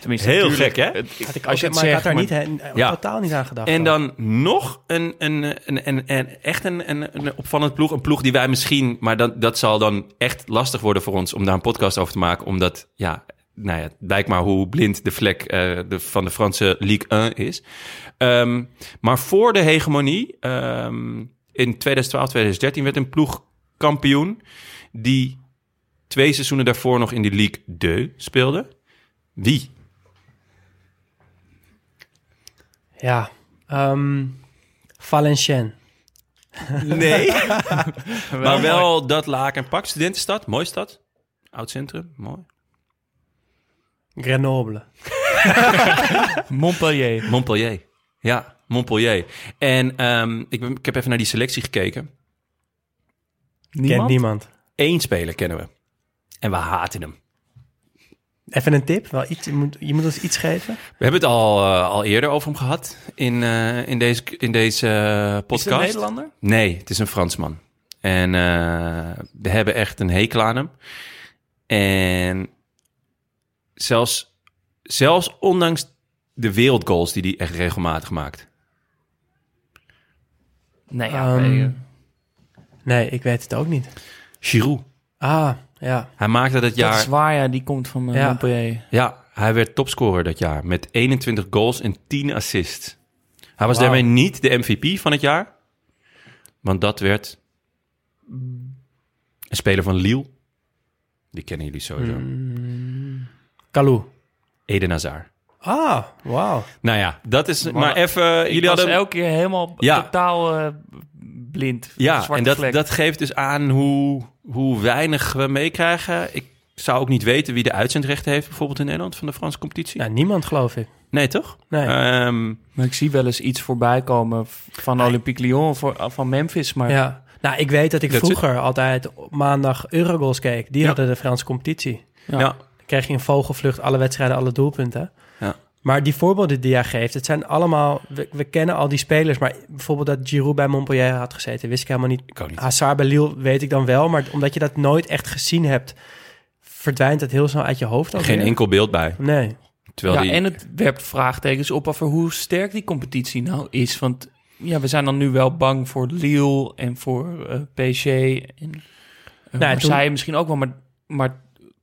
Tenminste, Heel tuurlijk. gek, hè? Het- Had ik als je het maar ik zegt, had daar maar- niet, he- Ja. totaal niet aan gedacht. En ook. dan nog een, een, een, een, een- echt een, een, een opvallend ploeg. Een ploeg die wij misschien... Maar dat, dat zal dan echt lastig worden voor ons om daar een podcast over te maken. Omdat, ja, nou ja, blijkt maar hoe blind de vlek eh, de, van de Franse Ligue 1 is. Ehm, maar voor de hegemonie, ehm, in 2012, 2013 werd een ploeg kampioen... die twee seizoenen daarvoor nog in de Ligue 2 speelde. Wie? Ja. ehm Valenciennes. Nee. maar wel dat laken en pak. Studentenstad, mooi stad. Oud centrum, mooi. Grenoble. Montpellier. Montpellier. Ja, Montpellier. En ehm, ik, ben- ik heb even naar die selectie gekeken. Kent niemand. Eén speler kennen we. En we haten hem. Even een tip. Wel iets, je, moet, je moet ons iets geven. We hebben het al, eh, al eerder over hem gehad in, eh, in deze, in deze eh, Is het podcast. een Nederlander? Nee, het is een Fransman. En eh, we hebben echt een hekel aan hem. En zelfs, zelfs ondanks de wereldgoals die hij echt regelmatig maakt. Nee, ja. Ehm, nee, eh, Nee, ik weet het ook niet. Giroud. Ah, ja. Hij maakte dat jaar... Dat is waar, ja. Die komt van eh, Ja. Montpellier. Ja, hij werd topscorer dat jaar met 21 goals en 10 assists. Hij was Wauw. daarmee niet de MVP van het jaar. Want dat werd een speler van Lille. Die kennen jullie sowieso. Mm. Kalou. Eden Hazard. Ah, wauw. Nou ja, dat is Maar maar even... Ik Jullie was hadden... elke keer helemaal Ja. totaal eh, blind. Ja, en dat, vlek. dat geeft dus aan hoe, hoe weinig we meekrijgen. Ik zou ook niet weten wie de uitzendrechten heeft, bijvoorbeeld in Nederland, van de Franse competitie. Nou, niemand geloof ik. Nee, toch? Nee. Ehm, Maar ik zie wel eens iets voorbij komen van Olympique Lyon of van Memphis. Maar Ja. Nou, ik weet dat ik Dat vroeger altijd op maandag Eurogoals keek. Die Ja. hadden de Franse competitie. ja. Ja. Kreeg je in vogelvlucht alle wedstrijden, alle doelpunten. Ja. Maar die voorbeelden die jij geeft, het zijn allemaal... We, we kennen al die spelers, maar bijvoorbeeld dat Giroud bij Montpellier had gezeten, wist ik helemaal niet. Ik niet. Hazard bij Lille weet ik dan wel, maar omdat je dat nooit echt gezien hebt, verdwijnt het heel snel uit je hoofd. ook Geen weer. enkel beeld bij. Nee. Terwijl ja, die, en het werpt vraagtekens op over hoe sterk die competitie nou is. Want ja, we zijn dan nu wel bang voor Lille en voor eh PSG en uh, Nou, Marseille misschien ook wel. Maar, maar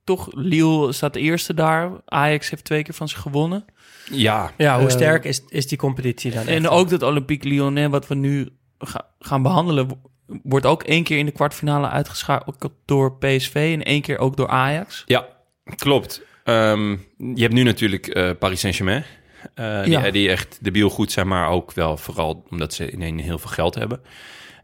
toch, Lille staat de eerste daar. Ajax heeft twee keer van ze gewonnen. ja, Ja, hoe Eh, sterk is, is die competitie dan? En echt? ook dat Olympique Lyonnais, wat we nu ga- gaan behandelen, wo- wordt ook één keer in de kwartfinale uitgeschakeld door PSV en één keer ook door Ajax. ja, klopt. Ehm, je hebt nu natuurlijk eh, Paris Saint-Germain. eh, die, Ja. die echt debiel goed zijn, maar ook wel vooral omdat ze ineens heel veel geld hebben.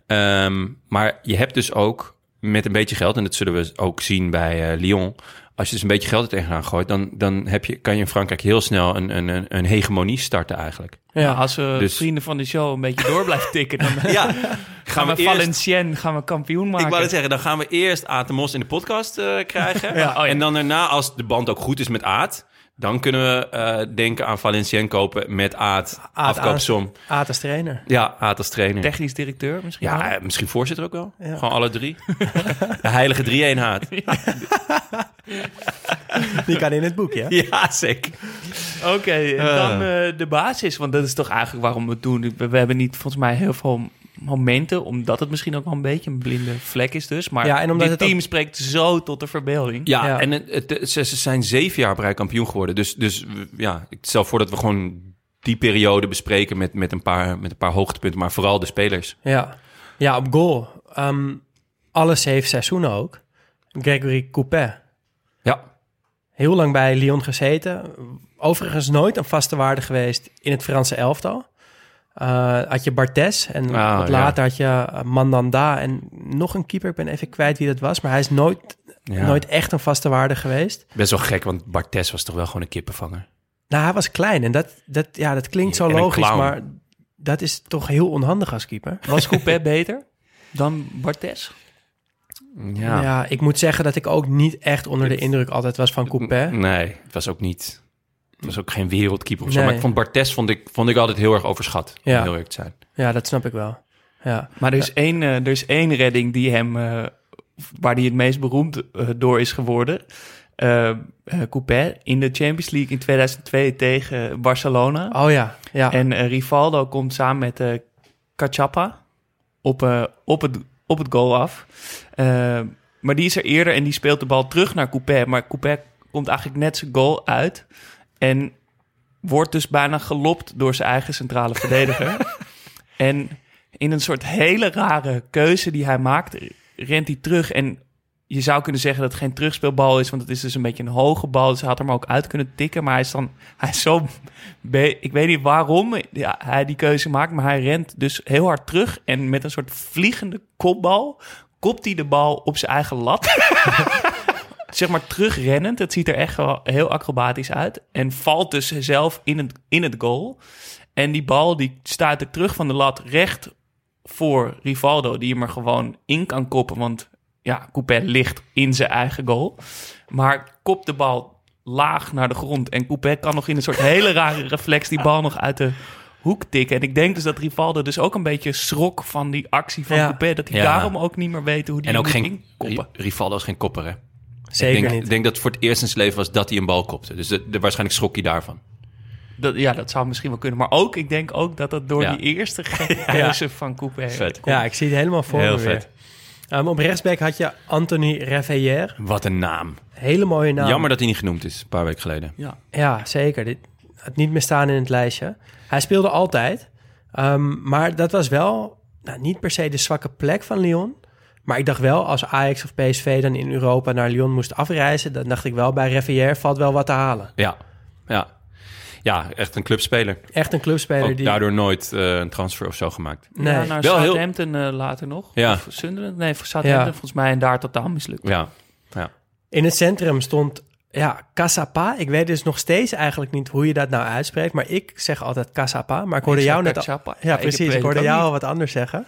Ehm, maar je hebt dus ook met een beetje geld, en dat zullen we ook zien bij eh, Lyon. Als je dus een beetje geld er tegenaan gooit, dan, dan heb je, kan je in Frankrijk heel snel een, een, een, een hegemonie starten eigenlijk. Ja, Ja, als we dus- vrienden van de show een beetje door blijven tikken, dan Ja, gaan we, Valenciennes gaan we kampioen maken. Ik wou het zeggen, dan gaan we eerst Aad de Mos in de podcast eh, krijgen. Ja, oh ja. En dan daarna, als de band ook goed is met Aad... dan kunnen we eh, denken aan Valenciennes kopen met Aad, Aad afkoopsom. Aad als trainer. Ja, Aad als trainer. Technisch directeur misschien ja, wel? eh, misschien voorzitter ook wel. Ja. Gewoon alle drie. de heilige drie-eenheid. Die kan in het boekje. hè? Ja, zeker. Oké, en Eh. dan eh, de basis, want dat is toch eigenlijk waarom we het doen. We, we hebben niet volgens mij heel veel momenten, omdat het misschien ook wel een beetje een blinde vlek is dus. Maar Ja, en omdat dit het team spreekt zo tot de verbeelding. Ja, Ja. en het, het- ze, ze zijn zeven jaar rij kampioen geworden. Dus, dus ja, ik stel voor dat we gewoon die periode bespreken met, met, een, paar, met een paar hoogtepunten. Maar vooral de spelers. Ja, ja op goal. Ehm, alle zeven seizoenen ook. Gregory Coupet. Ja, Heel lang bij Lyon gezeten. Overigens nooit een vaste waarde geweest in het Franse elftal. Eh, had je Bartes en Ah, wat ja. later had je eh, Mandanda en nog een keeper. Ik ben even kwijt wie dat was, maar hij is nooit, Ja. nooit echt een vaste waarde geweest. Best wel gek, want Bartes was toch wel gewoon een kippenvanger. Nou, hij was klein en dat, dat, ja, dat klinkt zo En logisch, clown. maar dat is toch heel onhandig als keeper. Was Coupet beter dan Bartes? Ja. Ja. ik moet zeggen dat ik ook niet echt onder de indruk altijd was van Coupet. Nee, het was ook niet... Het was ook geen wereldkeeper of zo. Nee. Maar ik vond Bartes vond ik, vond ik altijd heel erg overschat. Om Ja. heel eerlijk te zijn. Ja, dat snap ik wel. Ja, Maar er is, één, eh, er is één redding die hem, eh, waar hij het meest beroemd eh, door is geworden. Eh eh, Coupet in de Champions League in 2002 tegen Barcelona. oh ja, ja. En Rivaldo komt samen met eh Cachapa op, eh, op, het, op het goal af. Maar die is er eerder en die speelt de bal terug naar Coupet. Maar Coupet komt eigenlijk net zijn goal uit. En wordt dus bijna gelopt door zijn eigen centrale verdediger. en in een soort hele rare keuze die hij maakt, rent hij terug. En je zou kunnen zeggen dat het geen terugspeelbal is, want het is dus een beetje een hoge bal. Dus hij had er maar ook uit kunnen tikken. Maar hij is dan, hij is zo, ik weet niet waarom hij die keuze maakt, maar hij rent dus heel hard terug. En met een soort vliegende kopbal kopt hij de bal op zijn eigen lat. zeg maar terugrennend. Het ziet er echt wel heel acrobatisch uit. En valt dus zelf in het, in het goal. En die bal die stuit er terug van de lat recht voor Rivaldo, die hem er gewoon in kan koppen. Want ja, Coupet ligt in zijn eigen goal. Maar kopt de bal laag naar de grond. En Coupet kan nog in een soort hele rare reflex die bal nog uit de hoek tikken. En ik denk dus dat Rivaldo dus ook een beetje schrok van die actie van Ja. Coupet. Dat hij Ja. daarom ook niet meer weet hoe die En ook geen... inkoppen. Ri- Rivaldo is geen kopper, hè? Zeker ik denk, niet. Ik denk dat het voor het eerst in zijn leven was dat hij een bal kopte. Dus de, de- waarschijnlijk schrok hij daarvan. Dat, ja, dat zou misschien wel kunnen. Maar ook, ik denk ook dat het door Ja. die eerste keuze van Coupet Vet. komt. Ja, ik zie het helemaal voor Heel me weer. vet. Ehm, op rechtsback had je Anthony Reveillère. Wat een naam. Hele mooie naam. Jammer dat hij niet genoemd is, een paar weken geleden. Ja. Ja, zeker. Dit had niet meer staan in het lijstje. Hij speelde altijd. Ehm, maar dat was wel nou, niet per se de zwakke plek van Lyon. Maar ik dacht wel, als Ajax of PSV dan in Europa naar Lyon moest afreizen... dan dacht ik wel, bij Reveillère valt wel wat te halen. Ja, ja. Ja, echt een clubspeler. Echt een clubspeler Ook die... daardoor nooit eh, een transfer of zo gemaakt. Nee. Ja, naar Wel heel- Southampton eh, later nog. Ja. Of Sunderland? Nee, voor Southampton Ja. volgens mij en daar totaal mislukt. Ja, ja. In het centrum stond ja, Casapa. Ik weet dus nog steeds eigenlijk niet hoe je dat nou uitspreekt. Maar ik zeg altijd Casapa. Maar ik hoorde Ik jou net... al-. Ja, Ja, ik precies. Ik, hoorde jou al wat anders zeggen.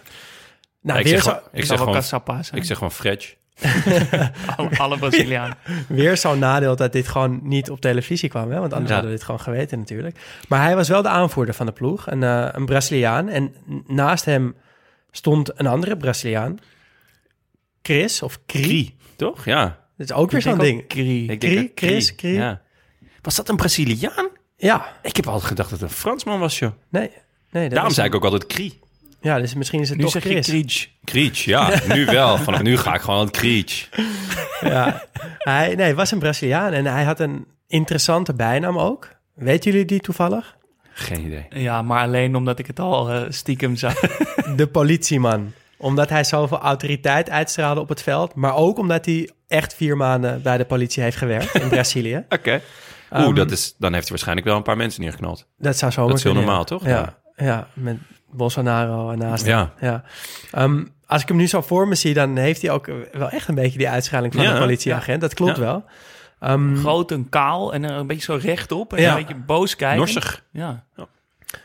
Nou, ik weer, zeg ik zeg wel gewoon, Cassapa zijn. ik zeg gewoon Fredge. alle, alle Brazilianen. weer zo'n nadeel dat dit gewoon niet op televisie kwam. Hè? Want anders Ja. hadden we dit gewoon geweten natuurlijk. Maar hij was wel de aanvoerder van de ploeg. Een, eh, een Braziliaan. En naast hem stond een andere Braziliaan. Chris of Kri. Toch? Ja. Dat is ook weer zo'n ding. Kri. Dat Chris, Krie. Ja. Was dat een Braziliaan? Ja, Ik heb altijd gedacht dat het een Fransman was, joh. nee. nee dat Daarom is- zei ik ook altijd Krie. Ja, dus misschien is het Nu toch zeg je Chris. Kriech, ja. Nu wel. Vanaf nu ga ik gewoon aan het Kriech. Ja. Hij nee, was een Braziliaan en hij had een interessante bijnaam ook. Weten jullie die toevallig? Geen idee. Ja, maar alleen omdat ik het al eh, stiekem zag. De politieman. Omdat hij zoveel autoriteit uitstraalde op het veld. Maar ook omdat hij echt vier maanden bij de politie heeft gewerkt in Brazilië. Oké. Oeh, Ehm, dat is, dan heeft hij waarschijnlijk wel een paar mensen neergeknald. Dat zou zomaar Dat is heel normaal, ja. toch? Ja, ja, met Bolsonaro ernaast. Ja. Ja. Ehm, als ik hem nu zo voor me zie, dan heeft hij ook wel echt een beetje die uitschaling van Ja, een politieagent. Dat klopt Ja. wel. Ehm, Groot en kaal en een beetje zo rechtop. En Ja. een beetje boos kijken. Norsig. Ja.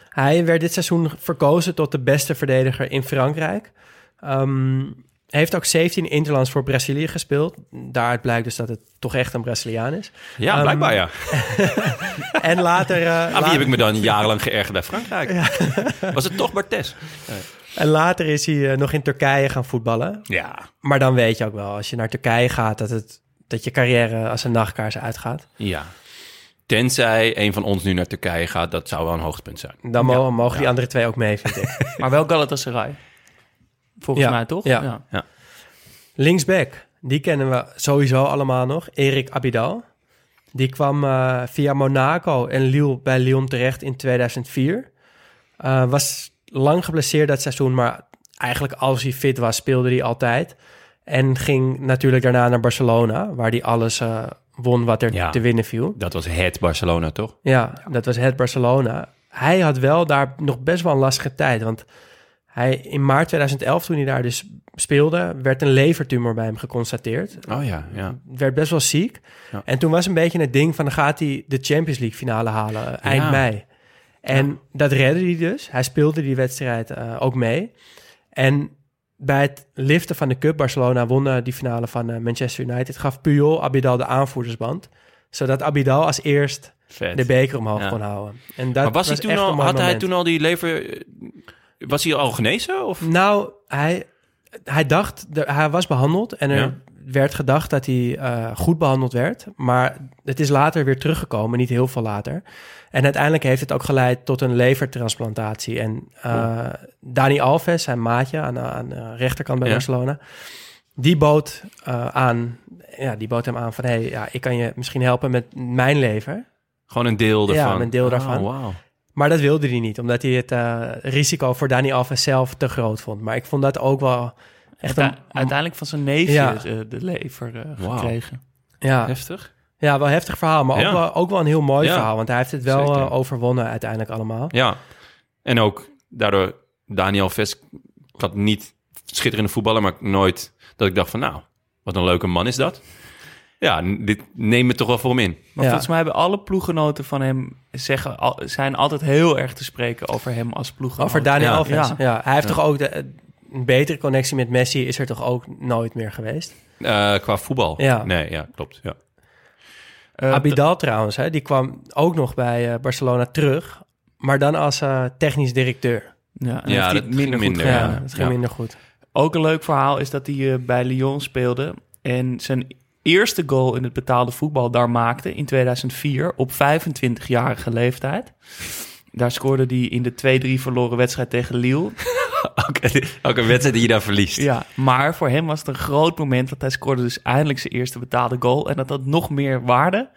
Hij werd dit seizoen verkozen tot de beste verdediger in Frankrijk. Ehm, hij heeft ook 17 interlands voor Brazilië gespeeld. Daaruit blijkt dus dat het toch echt een Braziliaan is. Ja, Ehm, blijkbaar ja. En later... eh, Aan wie later- heb ik me dan jarenlang geërgerd bij Frankrijk? Was het toch Bartes? En later is hij eh, nog in Turkije gaan voetballen. Ja. Maar dan weet je ook wel, als je naar Turkije gaat, dat, het, dat je carrière als een nachtkaars uitgaat. Ja. Tenzij een van ons nu naar Turkije gaat, dat zou wel een hoogtepunt zijn. Dan mo- mogen die andere twee ook mee, vind ik. Maar wel Galatasaray. Volgens Ja. mij toch? Ja. Linksback, die kennen we sowieso allemaal nog. Erik Abidal. Die kwam eh, via Monaco en Lille bij Lyon terecht in 2004. Eh, was lang geblesseerd dat seizoen, maar eigenlijk als hij fit was, speelde hij altijd. En ging natuurlijk daarna naar Barcelona, waar hij alles eh, won wat er Ja. te winnen viel. Dat was het Barcelona, toch? Ja, dat was het Barcelona. Hij had wel daar nog best wel een lastige tijd. Want hij, in maart 2011, toen hij daar dus speelde, werd een levertumor bij hem geconstateerd. Oh ja, ja. Werd best wel ziek. Ja. En toen was een beetje het ding van, dan gaat hij de Champions League finale halen eh, eind mei. En dat redde hij dus. Hij speelde die wedstrijd eh, ook mee. En bij het liften van de Cup, Barcelona won die finale van eh, Manchester United, gaf Puyol Abidal de aanvoerdersband. Zodat Abidal als eerst Vet. de beker omhoog kon houden. En dat maar was, hij toen al, had hij toen al die lever... Was hij al genezen? Of? Nou, hij, hij dacht, hij was behandeld en er Ja. werd gedacht dat hij eh, goed behandeld werd. Maar het is later weer teruggekomen, niet heel veel later. En uiteindelijk heeft het ook geleid tot een levertransplantatie. En eh, Dani Alves, zijn maatje aan, de- aan de rechterkant bij Ja. Barcelona, die bood, eh, aan, ja, die bood hem aan van... hey, ja, ik kan je misschien helpen met mijn lever. Gewoon een deel Ja, ervan? een deel Oh, daarvan. Maar dat wilde hij niet, omdat hij het eh, risico voor Dani Alves zelf te groot vond. Maar ik vond dat ook wel echt een... Uite- uiteindelijk van zijn neefje Ja. eh, de lever eh, gekregen. Ja, Heftig. ja, wel een heftig verhaal, maar Ja. ook, wel, ook wel een heel mooi Ja. verhaal. Want hij heeft het wel overwonnen uiteindelijk allemaal. Ja. En ook daardoor Daniel Ves... Ik had niet schitterende voetballer, maar nooit dat ik dacht van... Nou, wat een leuke man is dat. Ja, dit neemt me toch wel voor hem in. Maar Ja. volgens mij hebben alle ploeggenoten van hem zeggen, al- zijn altijd heel erg te spreken over hem als ploeggenoot. Over Dani Ja. Alves. Ja. Ja. hij heeft toch ook de, een betere connectie met Messi is er toch ook nooit meer geweest. Eh, qua voetbal. Ja. Nee, ja, klopt. Ja. Eh, Abidal trouwens, hè, die kwam ook nog bij eh, Barcelona terug, maar dan als eh, technisch directeur. Ja, en Ja, dat het minder ging goed minder, Ja, dat ging Ja. minder goed. Ook een leuk verhaal is dat hij eh, bij Lyon speelde en zijn eerste goal in het betaalde voetbal daar maakte in 2004 op 25-jarige leeftijd. Daar scoorde hij in de 2-3 verloren wedstrijd tegen Lille. Ook, een wedstrijd die je daar verliest. Ja, maar voor hem was het een groot moment, want hij scoorde dus eindelijk zijn eerste betaalde goal. En dat had nog meer waarde,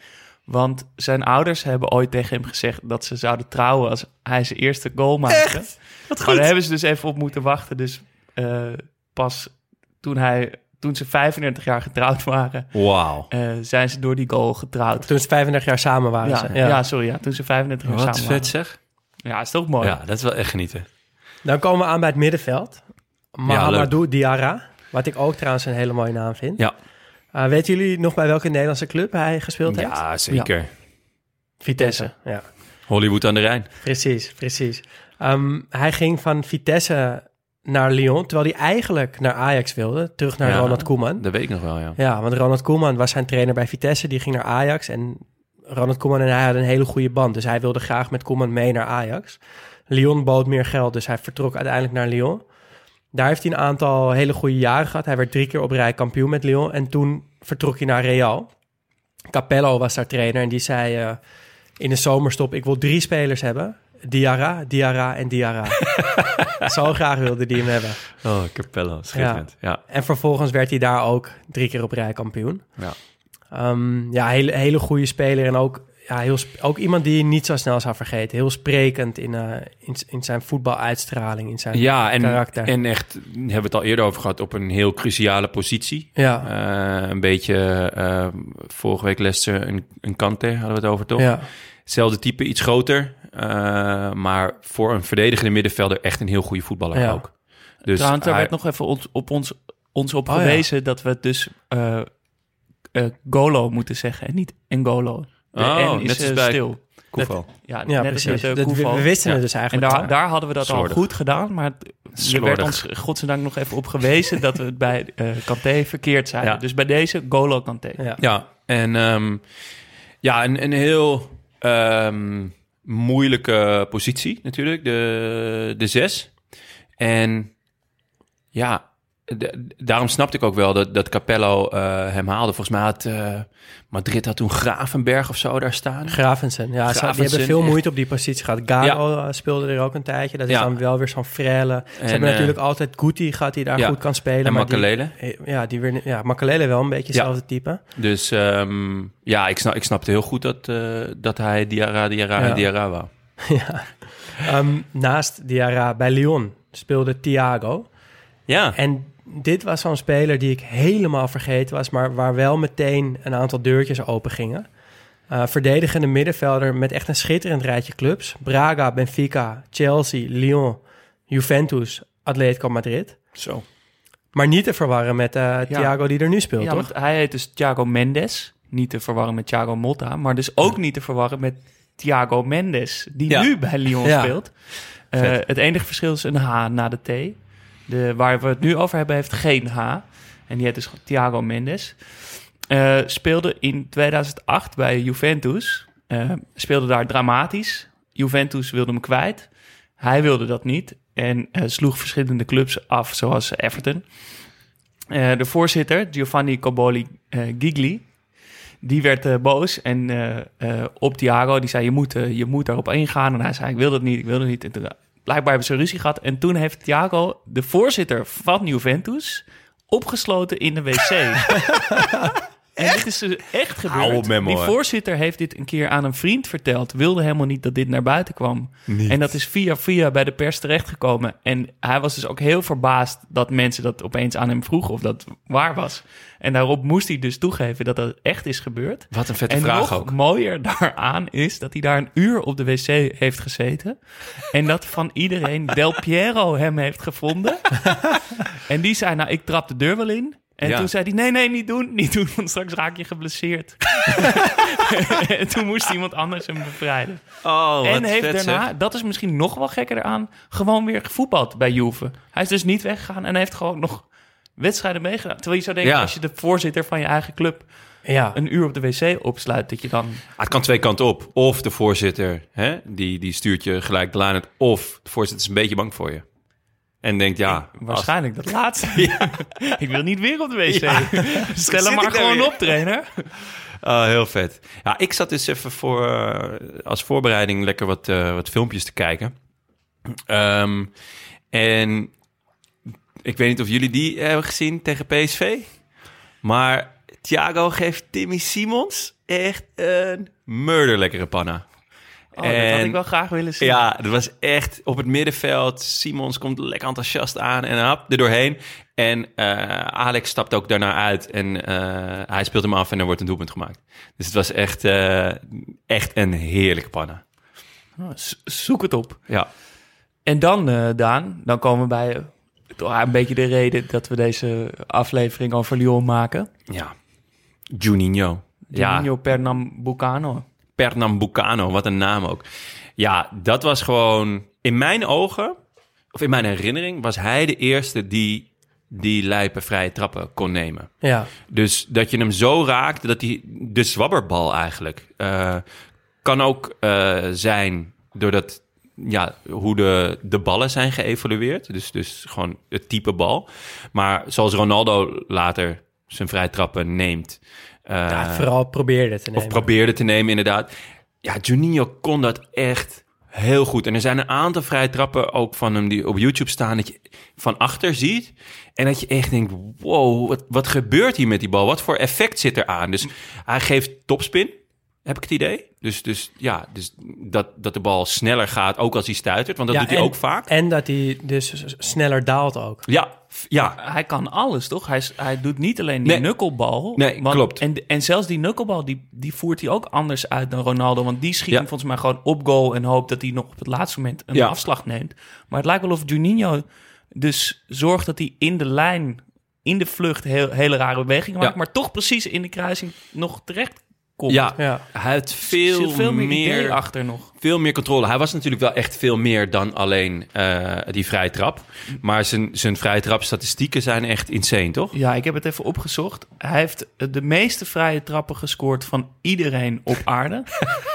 want zijn ouders hebben ooit tegen hem gezegd dat ze zouden trouwen als hij zijn eerste goal maakte. Maar daar hebben ze dus even op moeten wachten. Dus eh, pas toen, hij, toen ze 35 jaar getrouwd waren, Wauw. eh, zijn ze door die goal getrouwd. Toen ze 35 jaar samen waren. Ja, ze. ja. sorry, ja, toen ze 35 jaar Wat samen vet waren. zeg. Ja, is toch mooi. Ja, dat is wel echt genieten. Dan komen we aan bij het middenveld. Mahamadou Diarra, wat ik ook trouwens een hele mooie naam vind. Ja. Uh, weten jullie nog bij welke Nederlandse club hij gespeeld heeft? Ja, zeker. Vitesse. Ja, Hollywood aan de Rijn. precies, precies. Ehm, hij ging van Vitesse naar Lyon, terwijl hij eigenlijk naar Ajax wilde. Terug naar Ja. Ronald Koeman. Dat weet ik nog wel, ja. Ja, want Ronald Koeman was zijn trainer bij Vitesse. Die ging naar Ajax. En Ronald Koeman en hij hadden een hele goede band. Dus hij wilde graag met Koeman mee naar Ajax. Lyon bood meer geld, dus hij vertrok uiteindelijk naar Lyon. Daar heeft hij een aantal hele goede jaren gehad. Hij werd drie keer op rij kampioen met Lyon. En toen vertrok hij naar Real. Capello was daar trainer en die zei eh, in de zomerstop... ik wil drie spelers hebben. Diarra, Diarra en Diarra. Zo graag wilde die hem hebben. Oh, Capello, schitterend. Ja. En vervolgens werd hij daar ook drie keer op rij kampioen. Ja. Ehm, ja, hele, hele goede speler en ook, ja, heel, ook iemand die je niet zo snel zou vergeten. Heel sprekend in, eh, in, in zijn voetbaluitstraling, in zijn Ja, en, karakter. en echt, hebben we het al eerder over gehad, op een heel cruciale positie. ja, Eh, een beetje, eh, vorige week Leicester, een, een Kante hadden we het over, toch? ja, Hetzelfde type, iets groter. Eh, maar voor een verdedigende middenvelder echt een heel goede voetballer Ja. ook. Dus Trouwens, daar hij- werd nog even ons, op ons, ons op Oh, ja. gewezen dat we het dus eh, eh, Golo moeten zeggen en niet Ngolo. De Oh, N is net als bij stil. Koeval. Ja, ja net als precies. met, we, we wisten Ja. het dus En eigenlijk. daar, al. daar hadden we dat Slordig. al goed gedaan, maar er werd ons godzijdank nog even op gewezen dat we het bij eh Kanté verkeerd. Ja. Dus bij deze Golo Kanté. ja. Ja, en ehm, ja, een, een heel ehm, moeilijke positie natuurlijk, de, de zes. En ja, daarom snapte ik ook wel dat, dat Capello eh, hem haalde. Volgens mij had eh, Madrid had toen Gravenberg of zo daar staan. Gravensen. Ja, ze- die hebben veel echt. moeite op die positie gehad. Garo eh, speelde er ook een tijdje. Dat is Ja. dan wel weer zo'n frelle. Ze En, hebben natuurlijk altijd Guti gehad die daar ja. goed kan spelen. En maar Makelele. ja, die weer, ja, Makelele wel een beetje Ja. hetzelfde type. Dus ehm, ja, ik, snap, ik snapte heel goed dat, dat hij Diarra, Diarra Ja. en Diarra wou. Ehm, naast Diarra bij Lyon speelde Thiago. Ja, En dit was zo'n speler die ik helemaal vergeten was, maar waar wel meteen een aantal deurtjes open gingen. Eh, verdedigende middenvelder met echt een schitterend rijtje clubs. Braga, Benfica, Chelsea, Lyon, Juventus, Atletico Madrid. zo. Maar niet te verwarren met eh Thiago die er nu speelt, Ja, toch? want hij heet dus Thiago Mendes. Niet te verwarren met Thiago Motta. Maar dus ook niet te verwarren met Thiago Mendes. Die Ja. nu bij Lyon speelt. Eh, het enige verschil is een H na de T. De, waar we het nu over hebben heeft geen H. En die heet dus Thiago Mendes. Eh, speelde in 2008 bij Juventus. Eh, speelde daar dramatisch. Juventus wilde hem kwijt. Hij wilde dat niet. En eh, sloeg verschillende clubs af, zoals Everton. De voorzitter, Giovanni Coboli Gigli, die werd boos en op Thiago. Die zei, je moet, je moet daarop ingaan. En hij zei, ik wil dat niet, ik wil dat niet. En blijkbaar hebben ze ruzie gehad. En toen heeft Thiago, de voorzitter van Juventus, opgesloten in de wc. En dit is dus echt gebeurd. Die voorzitter heeft dit een keer aan een vriend verteld. Wilde helemaal niet dat dit naar buiten kwam. En dat is via via bij de pers terechtgekomen. En hij was dus ook heel verbaasd dat mensen dat opeens aan hem vroegen of dat waar was. En daarop moest hij dus toegeven dat dat echt is gebeurd. Wat een vette en vraag nog ook. mooier daaraan is dat hij daar een uur op de wc heeft gezeten. En dat van iedereen Del Piero hem heeft gevonden. en die zei, nou, ik trap de deur wel in. En Ja. toen zei hij, nee, nee, niet doen, niet doen, want straks raak je geblesseerd. en toen moest iemand anders hem bevrijden. Oh, en heeft daarna, dat is misschien nog wel gekker eraan, gewoon weer gevoetbald bij Juve. Hij is dus niet weggegaan en hij heeft gewoon nog wedstrijden meegedaan. Terwijl je zou denken, Ja. als je de voorzitter van je eigen club Ja, een uur op de wc opsluit, dat je dan... Ah, het kan twee kanten op. Of de voorzitter, hè, die, die stuurt je gelijk de laan uit. Of de voorzitter is een beetje bang voor je. En denkt, ja... als- Waarschijnlijk dat laatste. ik wil niet weer op de wc. Stel hem maar gewoon weer. op, trainer. Ah, heel vet. Ja, ik zat dus even voor, eh, als voorbereiding lekker wat, eh, wat filmpjes te kijken. Ehm, en ik weet niet of jullie die hebben gezien tegen PSV. Maar Thiago geeft Timmy Simons echt een murderlekkere panna. Oh, dat had En- ik wel graag willen zien. Ja, dat was echt op het middenveld. Simons komt lekker enthousiast aan en hap er doorheen. En eh, Alex stapt ook daarna uit en eh, hij speelt hem af en er wordt een doelpunt gemaakt. Dus het was echt, eh, echt een heerlijke panna. Oh, z- zoek het op. Ja, En dan, eh, Daan, dan komen we bij toch een beetje de reden dat we deze aflevering over Lyon maken. ja. Juninho. Ja, Juninho Pernambucano. Pernambucano, wat een naam ook. Ja, dat was gewoon in mijn ogen, of in mijn herinnering, was hij de eerste die die lijpe vrije trappen kon nemen. Ja, Dus dat je hem zo raakt, dat hij de zwabberbal eigenlijk eh, kan ook eh, zijn doordat ja, hoe de, de ballen zijn geëvolueerd. Dus, dus gewoon het type bal. Maar zoals Ronaldo later zijn vrije trappen neemt. Eh, ja vooral probeerde te of nemen. probeerde te nemen, inderdaad. Ja, Juninho kon dat echt heel goed. En er zijn een aantal vrije trappen ook van hem die op YouTube staan... dat je van achter ziet. En dat je echt denkt, wow, wat, wat gebeurt hier met die bal? Wat voor effect zit er aan? Dus hij geeft topspin, heb ik het idee. Dus, dus ja, dus dat, dat de bal sneller gaat, ook als hij stuitert. Want dat Ja, doet hij en- ook vaak. En dat hij dus sneller daalt ook. Ja, ja, Hij kan alles, toch? Hij, hij doet niet alleen die Nee. knuckelbal. Nee, klopt. En, en zelfs die knuckelbal, die, die voert hij ook anders uit dan Ronaldo. Want die schiet Ja. hem volgens mij gewoon op goal... en hoopt dat hij nog op het laatste moment een Ja. afslag neemt. Maar het lijkt wel of Juninho dus zorgt dat hij in de lijn... in de vlucht heel, hele rare bewegingen maakt... Ja. maar toch precies in de kruising nog terecht komt. ja. Ja. Hij had Er veel, meer, achter nog. veel meer controle. Hij was natuurlijk wel echt veel meer dan alleen eh, die vrije trap. Maar zijn, zijn vrije trap statistieken zijn echt insane, toch? Ja, ik heb het even opgezocht. Hij heeft de meeste vrije trappen gescoord van iedereen op aarde.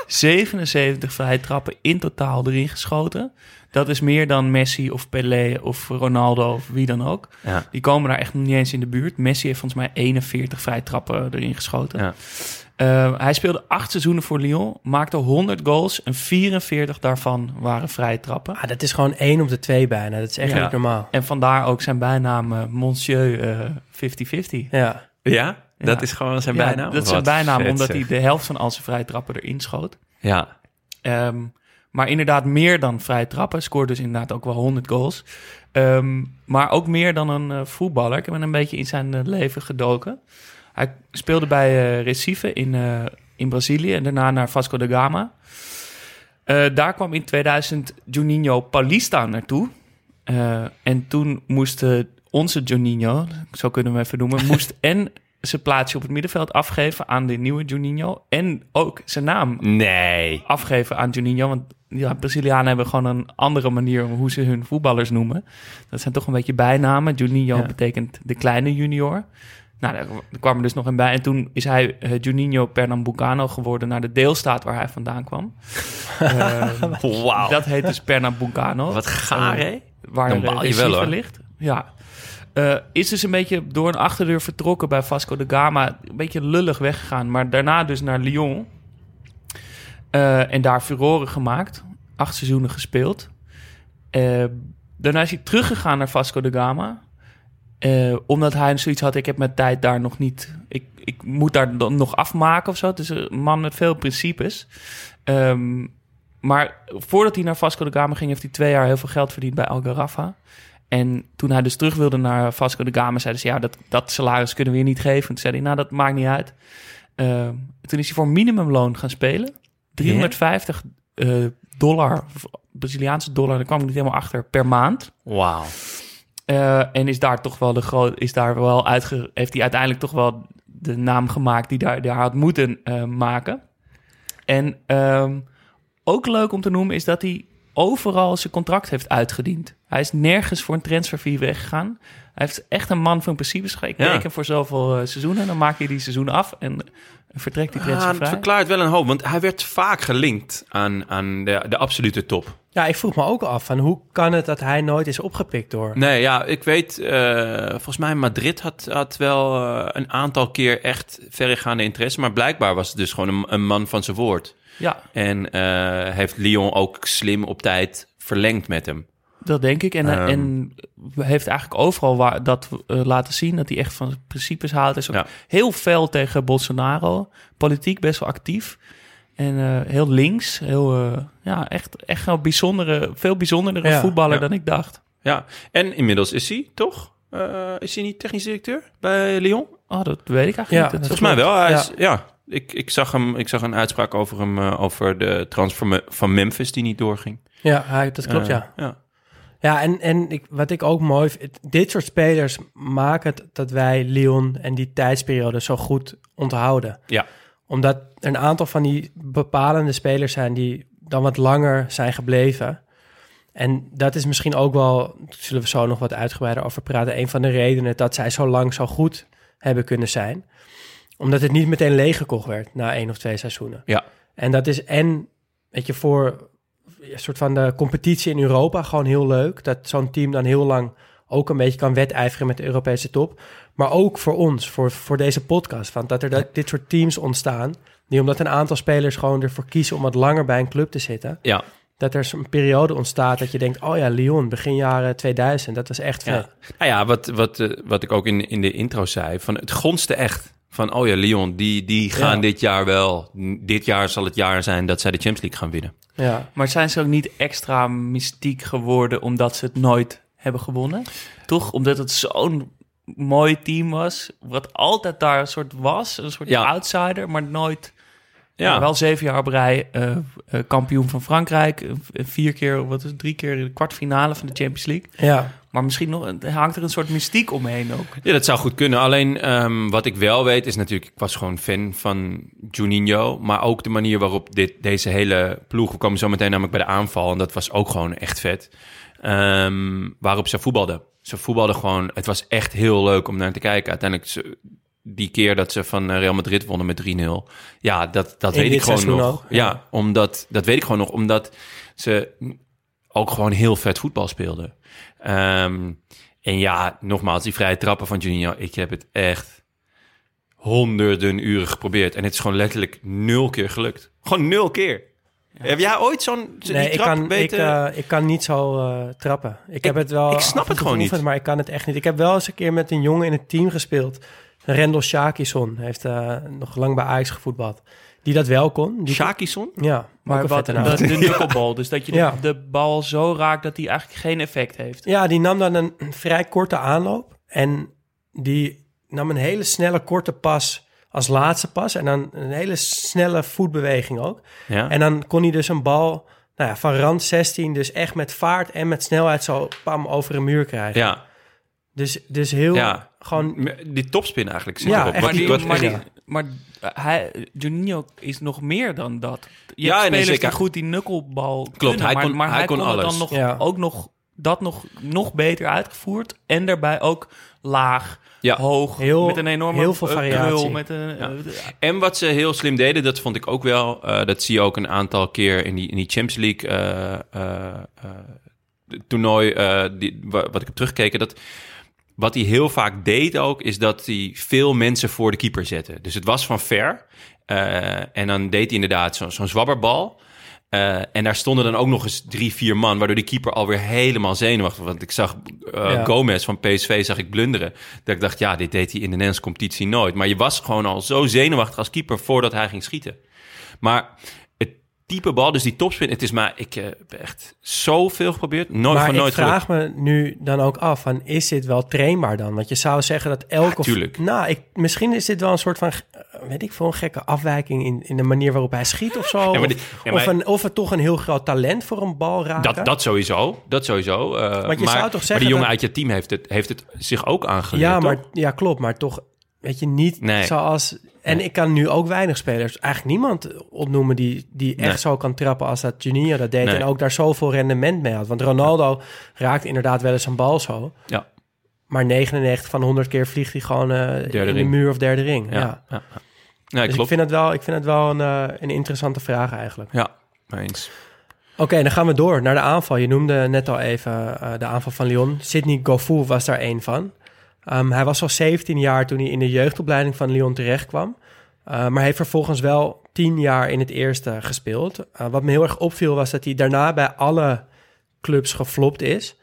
77 vrije trappen in totaal erin geschoten. Dat is meer dan Messi of Pelé of Ronaldo of wie dan ook. Ja. Die komen daar echt nog niet eens in de buurt. Messi heeft volgens mij 41 vrije trappen erin geschoten. Ja. Eh, hij speelde acht seizoenen voor Lyon, maakte 100 goals en 44 daarvan waren vrije trappen. Ah, dat is gewoon één op de twee bijna. Dat is echt Ja. niet normaal. En vandaar ook zijn bijnaam eh, Monsieur eh, 50-50. Ja. Ja? Dat Ja. is gewoon zijn Ja, bijnaam? Dat is zijn bijnaam, vet, omdat zeg. hij de helft van al zijn vrije trappen erin schoot. Ja. Ehm, maar inderdaad meer dan vrije trappen. Scoorde dus inderdaad ook wel 100 goals. Ehm, maar ook meer dan een eh, voetballer. Ik heb hem een beetje in zijn eh, leven gedoken. Hij speelde bij eh, Recife in, eh, in Brazilië en daarna naar Vasco da Gama. Eh, daar kwam in 2000 Juninho Paulista naartoe. En toen moest eh, onze Juninho, zo kunnen we hem even noemen, moest en zijn plaatsje op het middenveld afgeven aan de nieuwe Juninho. En ook zijn naam Nee. afgeven aan Juninho. Want ja, Brazilianen hebben gewoon een andere manier hoe ze hun voetballers noemen. Dat zijn toch een beetje bijnamen. Juninho Ja. betekent de kleine junior. Nou, daar kwam er dus nog een bij. En toen is hij eh, Juninho Pernambucano geworden naar de deelstaat waar hij vandaan kwam. Eh, Wauw. Dat heet dus Pernambucano. Wat gaar, hè? Waar baal je wel, hoor. ligt. Ja. Eh, is dus een beetje door een achterdeur vertrokken bij Vasco da Gama. Een beetje lullig weggegaan. Maar daarna dus naar Lyon. Eh, en daar furoren gemaakt. Acht seizoenen gespeeld. Eh, daarna is hij teruggegaan naar Vasco da Gama. Eh, omdat hij zoiets had, ik heb mijn tijd daar nog niet... Ik, ik moet daar dan nog afmaken of zo. Het is een man met veel principes. Ehm, maar voordat hij naar Vasco da Gama ging... heeft hij twee jaar heel veel geld verdiend bij Algarrafa. En toen hij dus terug wilde naar Vasco da Gama... zeiden ze, ja, dat, dat salaris kunnen we je niet geven. Toen zei hij, nou, dat maakt niet uit. Ehm, toen is hij voor minimumloon gaan spelen. 350 eh, dollar, Braziliaanse dollar... daar kwam ik niet helemaal achter, per maand. Wauw. Eh, en is daar toch wel de groot, is daar wel uitge, heeft hij uiteindelijk toch wel de naam gemaakt die daar, daar had moeten eh, maken. En ehm, ook leuk om te noemen is dat hij overal zijn contract heeft uitgediend. Hij is nergens voor een transferfee weggegaan. Hij heeft echt een man van principes. Ik Ja. voor zoveel eh, seizoenen, dan maak je die seizoenen af en vertrekt die Ah, dat verklaart wel een hoop, want hij werd vaak gelinkt aan, aan de, de absolute top. ja, ik vroeg me ook af van hoe kan het dat hij nooit is opgepikt door... Nee, ja, ik weet, eh, volgens mij Madrid had, had wel eh, een aantal keer echt verregaande interesse, maar blijkbaar was het dus gewoon een, een man van zijn woord. Ja, En eh, heeft Lyon ook slim op tijd verlengd met hem. Dat denk ik. En, Ehm. en heeft eigenlijk overal waar, dat eh, laten zien dat hij echt van principes houdt. Hij is ook Ja. heel fel tegen Bolsonaro. Politiek best wel actief. En eh, heel links. Heel, eh, ja, echt, echt een bijzondere, veel bijzondere Ja, voetballer ja. dan ik dacht. Ja, en inmiddels is hij toch? Eh, is hij niet technisch directeur bij Lyon? Oh, dat weet ik eigenlijk Ja, niet. Dat Volgens mij wel. Hij Ja. is, ja, ik, ik, zag hem, ik zag een uitspraak over hem, eh, over de transfer van Memphis die niet doorging. Ja, hij, dat klopt, Eh, ja. ja. Ja, en, en ik, wat ik ook mooi vind, dit soort spelers maken het dat wij Lyon en die tijdsperiode zo goed onthouden. Ja. Omdat er een aantal van die bepalende spelers zijn die dan wat langer zijn gebleven. En dat is misschien ook wel, daar zullen we zo nog wat uitgebreider over praten, een van de redenen dat zij zo lang zo goed hebben kunnen zijn. Omdat het niet meteen leeggekocht werd na één of twee seizoenen. Ja. En dat is en, weet je, voor een soort van de competitie in Europa gewoon heel leuk. Dat zo'n team dan heel lang ook een beetje kan wedijveren met de Europese top. Maar ook voor ons, voor, voor deze podcast. Van dat er dat, dit soort teams ontstaan. Die omdat een aantal spelers gewoon ervoor kiezen om wat langer bij een club te zitten. Ja. Dat er zo'n periode ontstaat dat je denkt, oh ja, Lyon, begin jaren 2000. Dat was echt vet. Ja. Nou ja, wat, wat, eh, wat ik ook in, in de intro zei, van het gonste echt. Van, oh ja, Lyon, die, die gaan Ja. dit jaar wel. Dit jaar zal het jaar zijn dat zij de Champions League gaan winnen. Ja. Maar zijn ze ook niet extra mystiek geworden omdat ze het nooit hebben gewonnen? Toch? Omdat het zo'n mooi team was, wat altijd daar een soort was, een soort Ja. outsider, maar nooit... Ja. Ja. wel zeven jaar op rij eh, eh, kampioen van Frankrijk. eh, vier keer, wat is het, drie keer in de kwartfinale van de Champions League. ja. Maar misschien nog, hangt er een soort mystiek omheen ook. Ja, dat zou goed kunnen. Alleen ehm, wat ik wel weet is natuurlijk... Ik was gewoon fan van Juninho. Maar ook de manier waarop dit, deze hele ploeg... We komen zo meteen namelijk bij de aanval. En dat was ook gewoon echt vet. Ehm, waarop ze voetbalden. Ze voetbalden gewoon... Het was echt heel leuk om naar te kijken. Uiteindelijk... Ze, die keer dat ze van eh, Real Madrid wonnen met 3-0. Ja, dat, dat In weet ik gewoon nog. ook, ja. ja. omdat... Dat weet ik gewoon nog. Omdat ze ook gewoon heel vet voetbal speelden. Ehm, en ja, nogmaals, die vrije trappen van Juninho. Ik heb het echt honderden uren geprobeerd. En het is gewoon letterlijk nul keer gelukt. Gewoon nul keer. Heb jij ooit zo'n Nee, ik kan, ik, eh, ik kan niet zo eh, trappen. Ik, heb het wel. ik snap het gewoon niet. Maar ik kan het echt niet. Ik heb wel eens een keer met een jongen in het team gespeeld. Rendel Shakison heeft eh, nog lang bij Ajax gevoetbald. Die dat wel kon. Die Shakison? Ja, Maar wat, de, de knuckleball, dus dat je de, Ja. de bal zo raakt dat die eigenlijk geen effect heeft. Ja, die nam dan een vrij korte aanloop. En die nam een hele snelle korte pas als laatste pas. En dan een hele snelle voetbeweging ook. Ja. En dan kon hij dus een bal nou ja, van rand 16, dus echt met vaart en met snelheid zo pam over een muur krijgen. ja. Dus, dus heel Ja. gewoon. Die topspin eigenlijk zit Ja, erop. Maar, die, die, wat, maar, die, ja. Maar hij, Juninho is nog meer dan dat. Je Ja, hebt spelers die goed die knucklebal Klopt, kunnen, hij maar, kon- maar hij kon het alles. dan nog, Ja. ook nog dat nog, nog beter uitgevoerd. En daarbij ook laag, Ja. hoog, Heel- met een enorme heel veel eh, variatie. krul, Met een, Ja. eh, En wat ze heel slim deden, dat vond ik ook wel. eh, dat zie je ook een aantal keer in die, in die Champions League eh, eh, eh, toernooi. eh, die, wa- wat ik heb teruggekeken. Dat, wat hij heel vaak deed ook, is dat hij veel mensen voor de keeper zette. Dus het was van ver. eh, en dan deed hij inderdaad zo- zo'n zwabberbal. Eh, en daar stonden dan ook nog eens drie, vier man, waardoor die keeper alweer helemaal zenuwachtig was. Want ik zag Ja. Gomez van PSV zag ik blunderen. Dat ik dacht, ja, dit deed hij in de Nederlandse competitie nooit. Maar je was gewoon al zo zenuwachtig als keeper voordat hij ging schieten. Maar type bal, dus die topspin, het is maar, ik eh, heb echt zoveel geprobeerd. Nooit maar van ik nooit vraag gelukt. me nu dan ook af: van, is dit wel trainbaar dan? Want je zou zeggen dat elke. Ja, nou, ik, misschien is dit wel een soort van. Weet ik veel, een gekke afwijking in, in de manier waarop hij schiet of zo. Ja, maar of, of, maar- een, of het toch een heel groot talent voor een bal raken. Dat, dat sowieso, dat sowieso. eh, Want je maar, zou toch maar zeggen die jongen dat- uit je team heeft het, heeft het zich ook aangeleerd, Ja, maar, toch? ja, klopt. Maar toch, weet je, niet Nee. zoals... En ik kan nu ook weinig spelers, eigenlijk niemand opnoemen... die, die echt Nee. zo kan trappen als dat Juninho dat deed... En ook daar zoveel rendement mee had. Want Ronaldo raakt inderdaad wel eens een bal zo... Ja, maar 99 van 100 keer vliegt hij gewoon eh, in de muur of derde ring. Ja. ja, ja. Dus ik vind het wel, ik vind het wel een, eh, een interessante vraag eigenlijk. Ja, eens. Oké, dan gaan we door naar de aanval. Je noemde net al even eh, de aanval van Lyon. Sidney Goffou was daar één van. Ehm, hij was al 17 jaar toen hij in de jeugdopleiding van Lyon terechtkwam. Uh, maar heeft vervolgens wel 10 jaar in het eerste gespeeld. Uh, wat me heel erg opviel was dat hij daarna bij alle clubs geflopt is.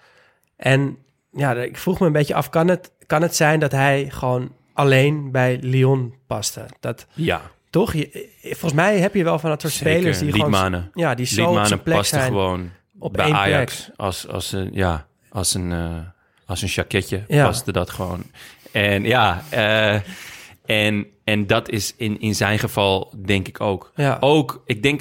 En ja, ik vroeg me een beetje af, kan het, kan het zijn dat hij gewoon alleen bij Lyon paste? Dat, Ja, toch? Je, volgens mij heb je wel van dat soort zeker. spelers die gewoon... Liedmanen. Ja, die zo op Liedmanen zijn plek paste zijn. gewoon op bij Ajax plek. als, als, een, ja, als, een, eh, als een jacketje Ja. paste dat gewoon. En ja, eh, en, en dat is in, in zijn geval denk ik ook. Ja. Ook, ik denk,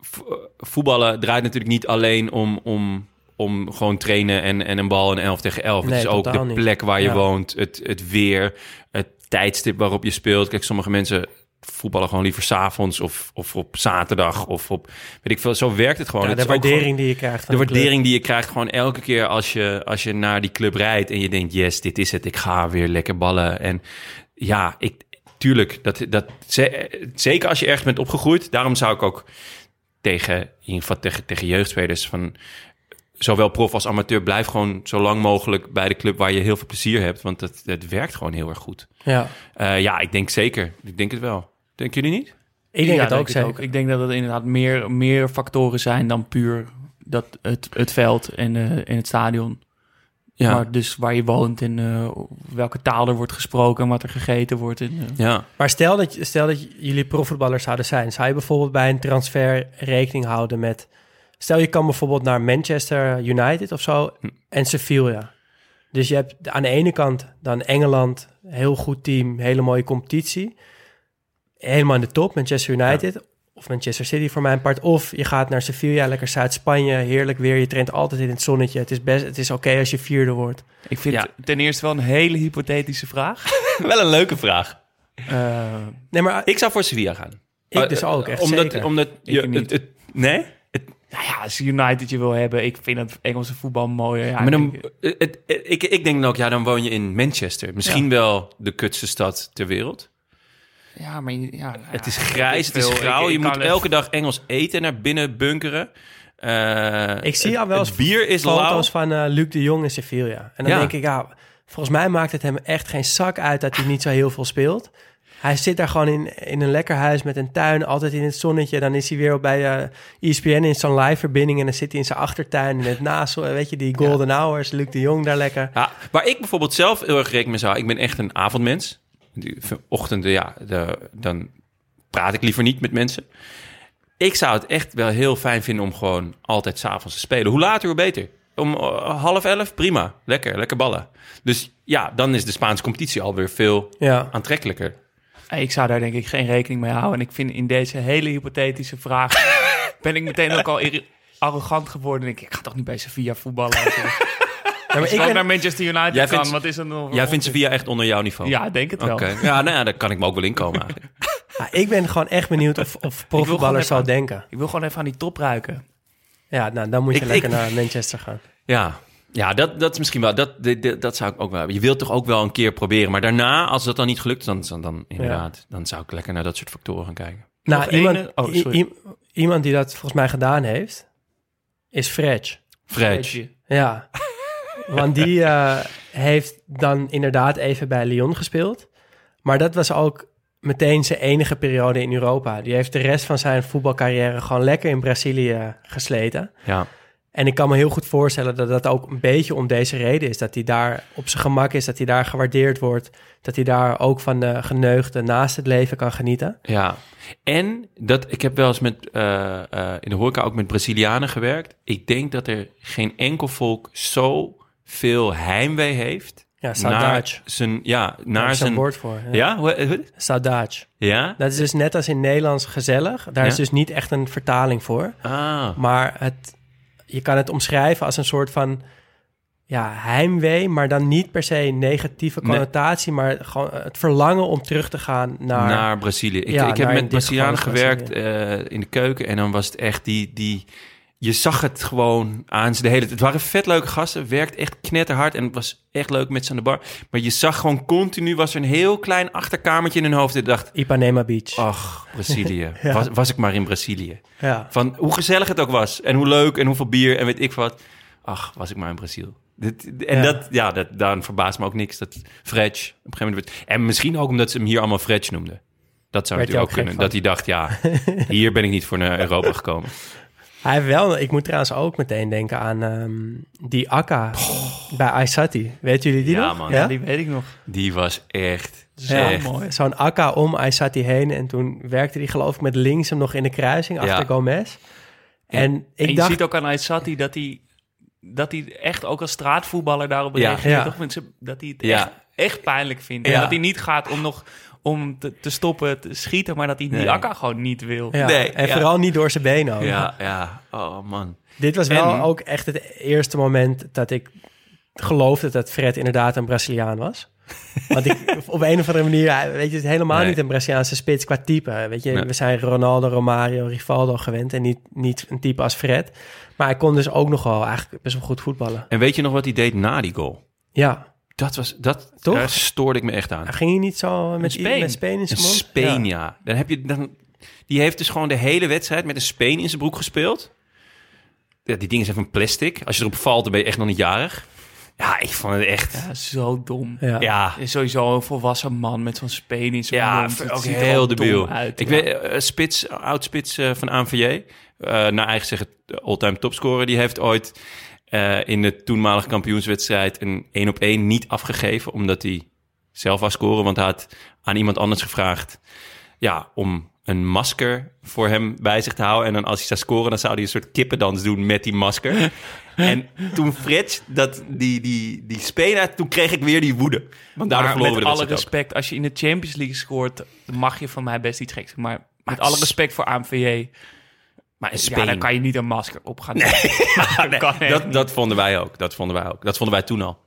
vo- voetballen draait natuurlijk niet alleen om, om, om gewoon trainen en, en een bal een 11 tegen 11. Nee, het is ook de niet. plek waar je Ja. woont, het, het weer, het tijdstip waarop je speelt. Kijk, sommige mensen voetballen gewoon liever s'avonds of, of op zaterdag of op, weet ik veel. Zo werkt het gewoon. Ja, de gewoon- waardering die je krijgt. De club. waardering die je krijgt gewoon elke keer als je, als je naar die club rijdt en je denkt, yes, dit is het, ik ga weer lekker ballen. En ja, ik, tuurlijk, dat, dat, ze- zeker als je ergens bent opgegroeid, daarom zou ik ook tegen, in ieder geval tegen, tegen jeugdspelers van zowel prof als amateur, blijf gewoon zo lang mogelijk bij de club waar je heel veel plezier hebt, want het, het werkt gewoon heel erg goed. Ja, Eh, ja, ik denk zeker. Ik denk het wel. Denken jullie niet? ik denk Ja, het ook zeker. Ik denk dat het inderdaad meer, meer factoren zijn dan puur dat het, het veld en, eh, en het stadion. Ja. Maar dus waar je woont en eh, welke taal er wordt gesproken en wat er gegeten wordt. En, eh, ja. Maar stel dat, stel dat jullie profvoetballers zouden zijn. Zou je bijvoorbeeld bij een transfer rekening houden met... Stel je kan bijvoorbeeld naar Manchester United of zo Hm. en Sevilla. Dus je hebt aan de ene kant dan Engeland, heel goed team, hele mooie competitie. Helemaal in de top, Manchester United. Of Manchester City voor mijn part. Of je gaat naar Sevilla, lekker Zuid-Spanje, heerlijk weer. Je traint altijd in het zonnetje. Het is, best, het is oké als je vierde wordt. ik vind Ja. het ten eerste wel een hele hypothetische vraag. Wel een leuke vraag. Eh, Nee, maar Ik zou voor Sevilla gaan. ik dus ook, echt omdat, zeker. Omdat je, Ik niet. het, het- nee? Het, nou ja, als je United je wil hebben, ik vind het Engelse voetbal mooier. Ja, maar dan, ik- het, het- ik, ik denk dan ook, ja, dan woon je in Manchester. Misschien wel de kutste stad ter wereld. Ja, maar je- ja, Het is grijs, het is grauw. je moet elke dag Engels eten en naar binnen bunkeren. Eh, Ik zie het- al wel eens bier is lauw. foto's van eh, Luc de Jong in Sevilla. En dan Ja. denk ik, ja, volgens mij maakt het hem echt geen zak uit dat hij niet zo heel veel speelt. Hij zit daar gewoon in, in een lekker huis met een tuin, altijd in het zonnetje. Dan is hij weer op bij eh ESPN in zo'n live verbinding en dan zit hij in zijn achtertuin in het naast, weet je, die golden hours, Luc de Jong daar lekker. Ja, waar ik bijvoorbeeld zelf heel erg rekening mee zou... Ik ben echt een avondmens. Die ochtenden, ja, de, dan praat ik liever niet met mensen. Ik zou het echt wel heel fijn vinden om gewoon altijd s'avonds te spelen. Hoe later, hoe beter. Om eh, half elf, prima. Lekker, lekker ballen. Dus ja, dan is de Spaanse competitie alweer veel Ja, aantrekkelijker. Ik zou daar denk ik geen rekening mee houden. En ik vind in deze hele hypothetische vraag... ben ik meteen ook al arrogant geworden. En ik, ik ga toch niet bij Sevilla voetballen. Ja, maar ik ben, naar Manchester United Jij kan, vindt- wat is er nog? Jij vindt Sevilla echt onder jouw niveau? Ja, denk het wel. Oké. Ja, nou ja, daar kan ik me ook wel inkomen eigenlijk. ja, ik ben gewoon echt benieuwd of, of profvoetballers zou denken. Ik wil gewoon even aan die top ruiken. Ja, nou, dan moet je Ik- lekker ik- naar Manchester gaan. Ja, ja dat, dat is misschien wel. Dat, dat, dat- zou ik ook wel hebben. Je wilt toch ook wel een keer proberen. Maar daarna, als dat dan niet gelukt is, dan, dan, dan inderdaad, dan zou ik lekker naar dat soort factoren gaan kijken. Nou, iemand, ene- oh, sorry. iemand die dat volgens mij gedaan heeft, is Fred. Fred. Ja, want die eh, heeft dan inderdaad even bij Lyon gespeeld. Maar dat was ook meteen zijn enige periode in Europa. Die heeft de rest van zijn voetbalcarrière gewoon lekker in Brazilië gesleten. Ja. En ik kan me heel goed voorstellen dat dat ook een beetje om deze reden is. Dat hij daar op zijn gemak is, dat hij daar gewaardeerd wordt. Dat hij daar ook van de geneugde naast het leven kan genieten. Ja. En dat, ik heb wel eens met, eh, eh, in de horeca ook met Brazilianen gewerkt. Ik denk dat er geen enkel volk zo veel heimwee heeft. Ja, naar zijn, ja, naar zijn... woord voor. Ja. Ja? Saudade. Ja? Dat is dus net als in Nederlands gezellig. Daar is dus niet echt een vertaling voor. Ah. Maar het, je kan het omschrijven als een soort van ja, heimwee, maar dan niet per se negatieve Nee. connotatie, maar gewoon het verlangen om terug te gaan naar. naar Brazilië. Ik, Ja, ik heb met Brazilianen gewerkt eh, in de keuken en dan was het echt die, die... Je zag het gewoon aan ze de hele Het waren vet leuke gasten, werkt echt knetterhard en het was echt leuk met ze aan de bar. Maar je zag gewoon continu, was er een heel klein achterkamertje in hun hoofd. Ik dacht, Ipanema Beach. ach, Brazilië. Ja. was, was ik maar in Brazilië. Ja. Van hoe gezellig het ook was en hoe leuk en hoeveel bier en weet ik wat. Ach, was ik maar in Brazil. Dit, en Ja. dat, ja, dat, dan verbaast me ook niks. Dat Fretch op een gegeven moment... En misschien ook omdat ze hem hier allemaal Fretch noemden. Dat zou Werd natuurlijk ook ook kunnen. Dat hij dacht, ja, hier ben ik niet voor naar Europa gekomen. Hij heeft wel, ik moet trouwens ook meteen denken aan ehm, die Akka bij Aysati. Weten jullie die Ja, nog? man. Ja, die weet ik nog. Die was echt... Zo Ja. echt. mooi. Zo'n Akka om Aysati heen en toen werkte hij geloof ik met links hem nog in de kruising achter Ja. Gomez. En ik en je dacht, ziet ook aan Aysati dat hij, dat hij echt ook als straatvoetballer daarop reageert. Ja. Toch? Mensen, dat hij het Ja. echt, echt pijnlijk vindt. Ja. En dat hij niet gaat om nog om te, te stoppen te schieten, maar dat hij Nee. die akka gewoon niet wil. Ja, Nee, en ja. vooral niet door zijn benen ook. Ja, ja. Oh man. Dit was wel ook echt het eerste moment dat ik geloofde dat Fred inderdaad een Braziliaan was. Want ik, op een of andere manier, weet je, het is helemaal Nee. niet een Braziliaanse spits qua type. Weet je, Nee. we zijn Ronaldo, Romario, Rivaldo gewend en niet, niet een type als Fred. Maar hij kon dus ook nog wel eigenlijk best wel goed voetballen. En weet je nog wat hij deed na die goal? Ja, Dat was, dat, Toch? daar stoorde ik me echt aan. hij ging hier niet zo met, Speen. met Speen in zijn mond. speen, Ja. ja. Dan heb je dan, die heeft dus gewoon de hele wedstrijd met een speen in zijn broek gespeeld. Ja, die dingen zijn van plastic. Als je erop valt, dan ben je echt nog niet jarig. Ja, ik vond het echt... Ja, zo dom. Ja. Ja, Is sowieso een volwassen man met zo'n speen in zijn ja, mond. Het ook ziet er heel debiel. uit. Ik ja. weet, eh, spits, oud-spits eh, van ANVJ, eh naar eigen zeggen all-time topscorer, die heeft ooit eh, in de toenmalige kampioenswedstrijd een 1 op 1 niet afgegeven, omdat hij zelf wou scoren, want hij had aan iemand anders gevraagd ja, om een masker voor hem bij zich te houden. En dan als hij zou scoren, dan zou hij een soort kippendans doen met die masker. en toen Frits dat die, die, die speler, toen kreeg ik weer die woede. Want daardoor maar verloren met we de alle ook. respect, als je in de Champions League scoort, mag je van mij best iets geks. Maar met alle respect voor AMVJ, Maar een ja, speen. dan kan je niet een masker op gaan dat dat, vonden wij ook. Dat vonden wij ook. Dat vonden wij toen al.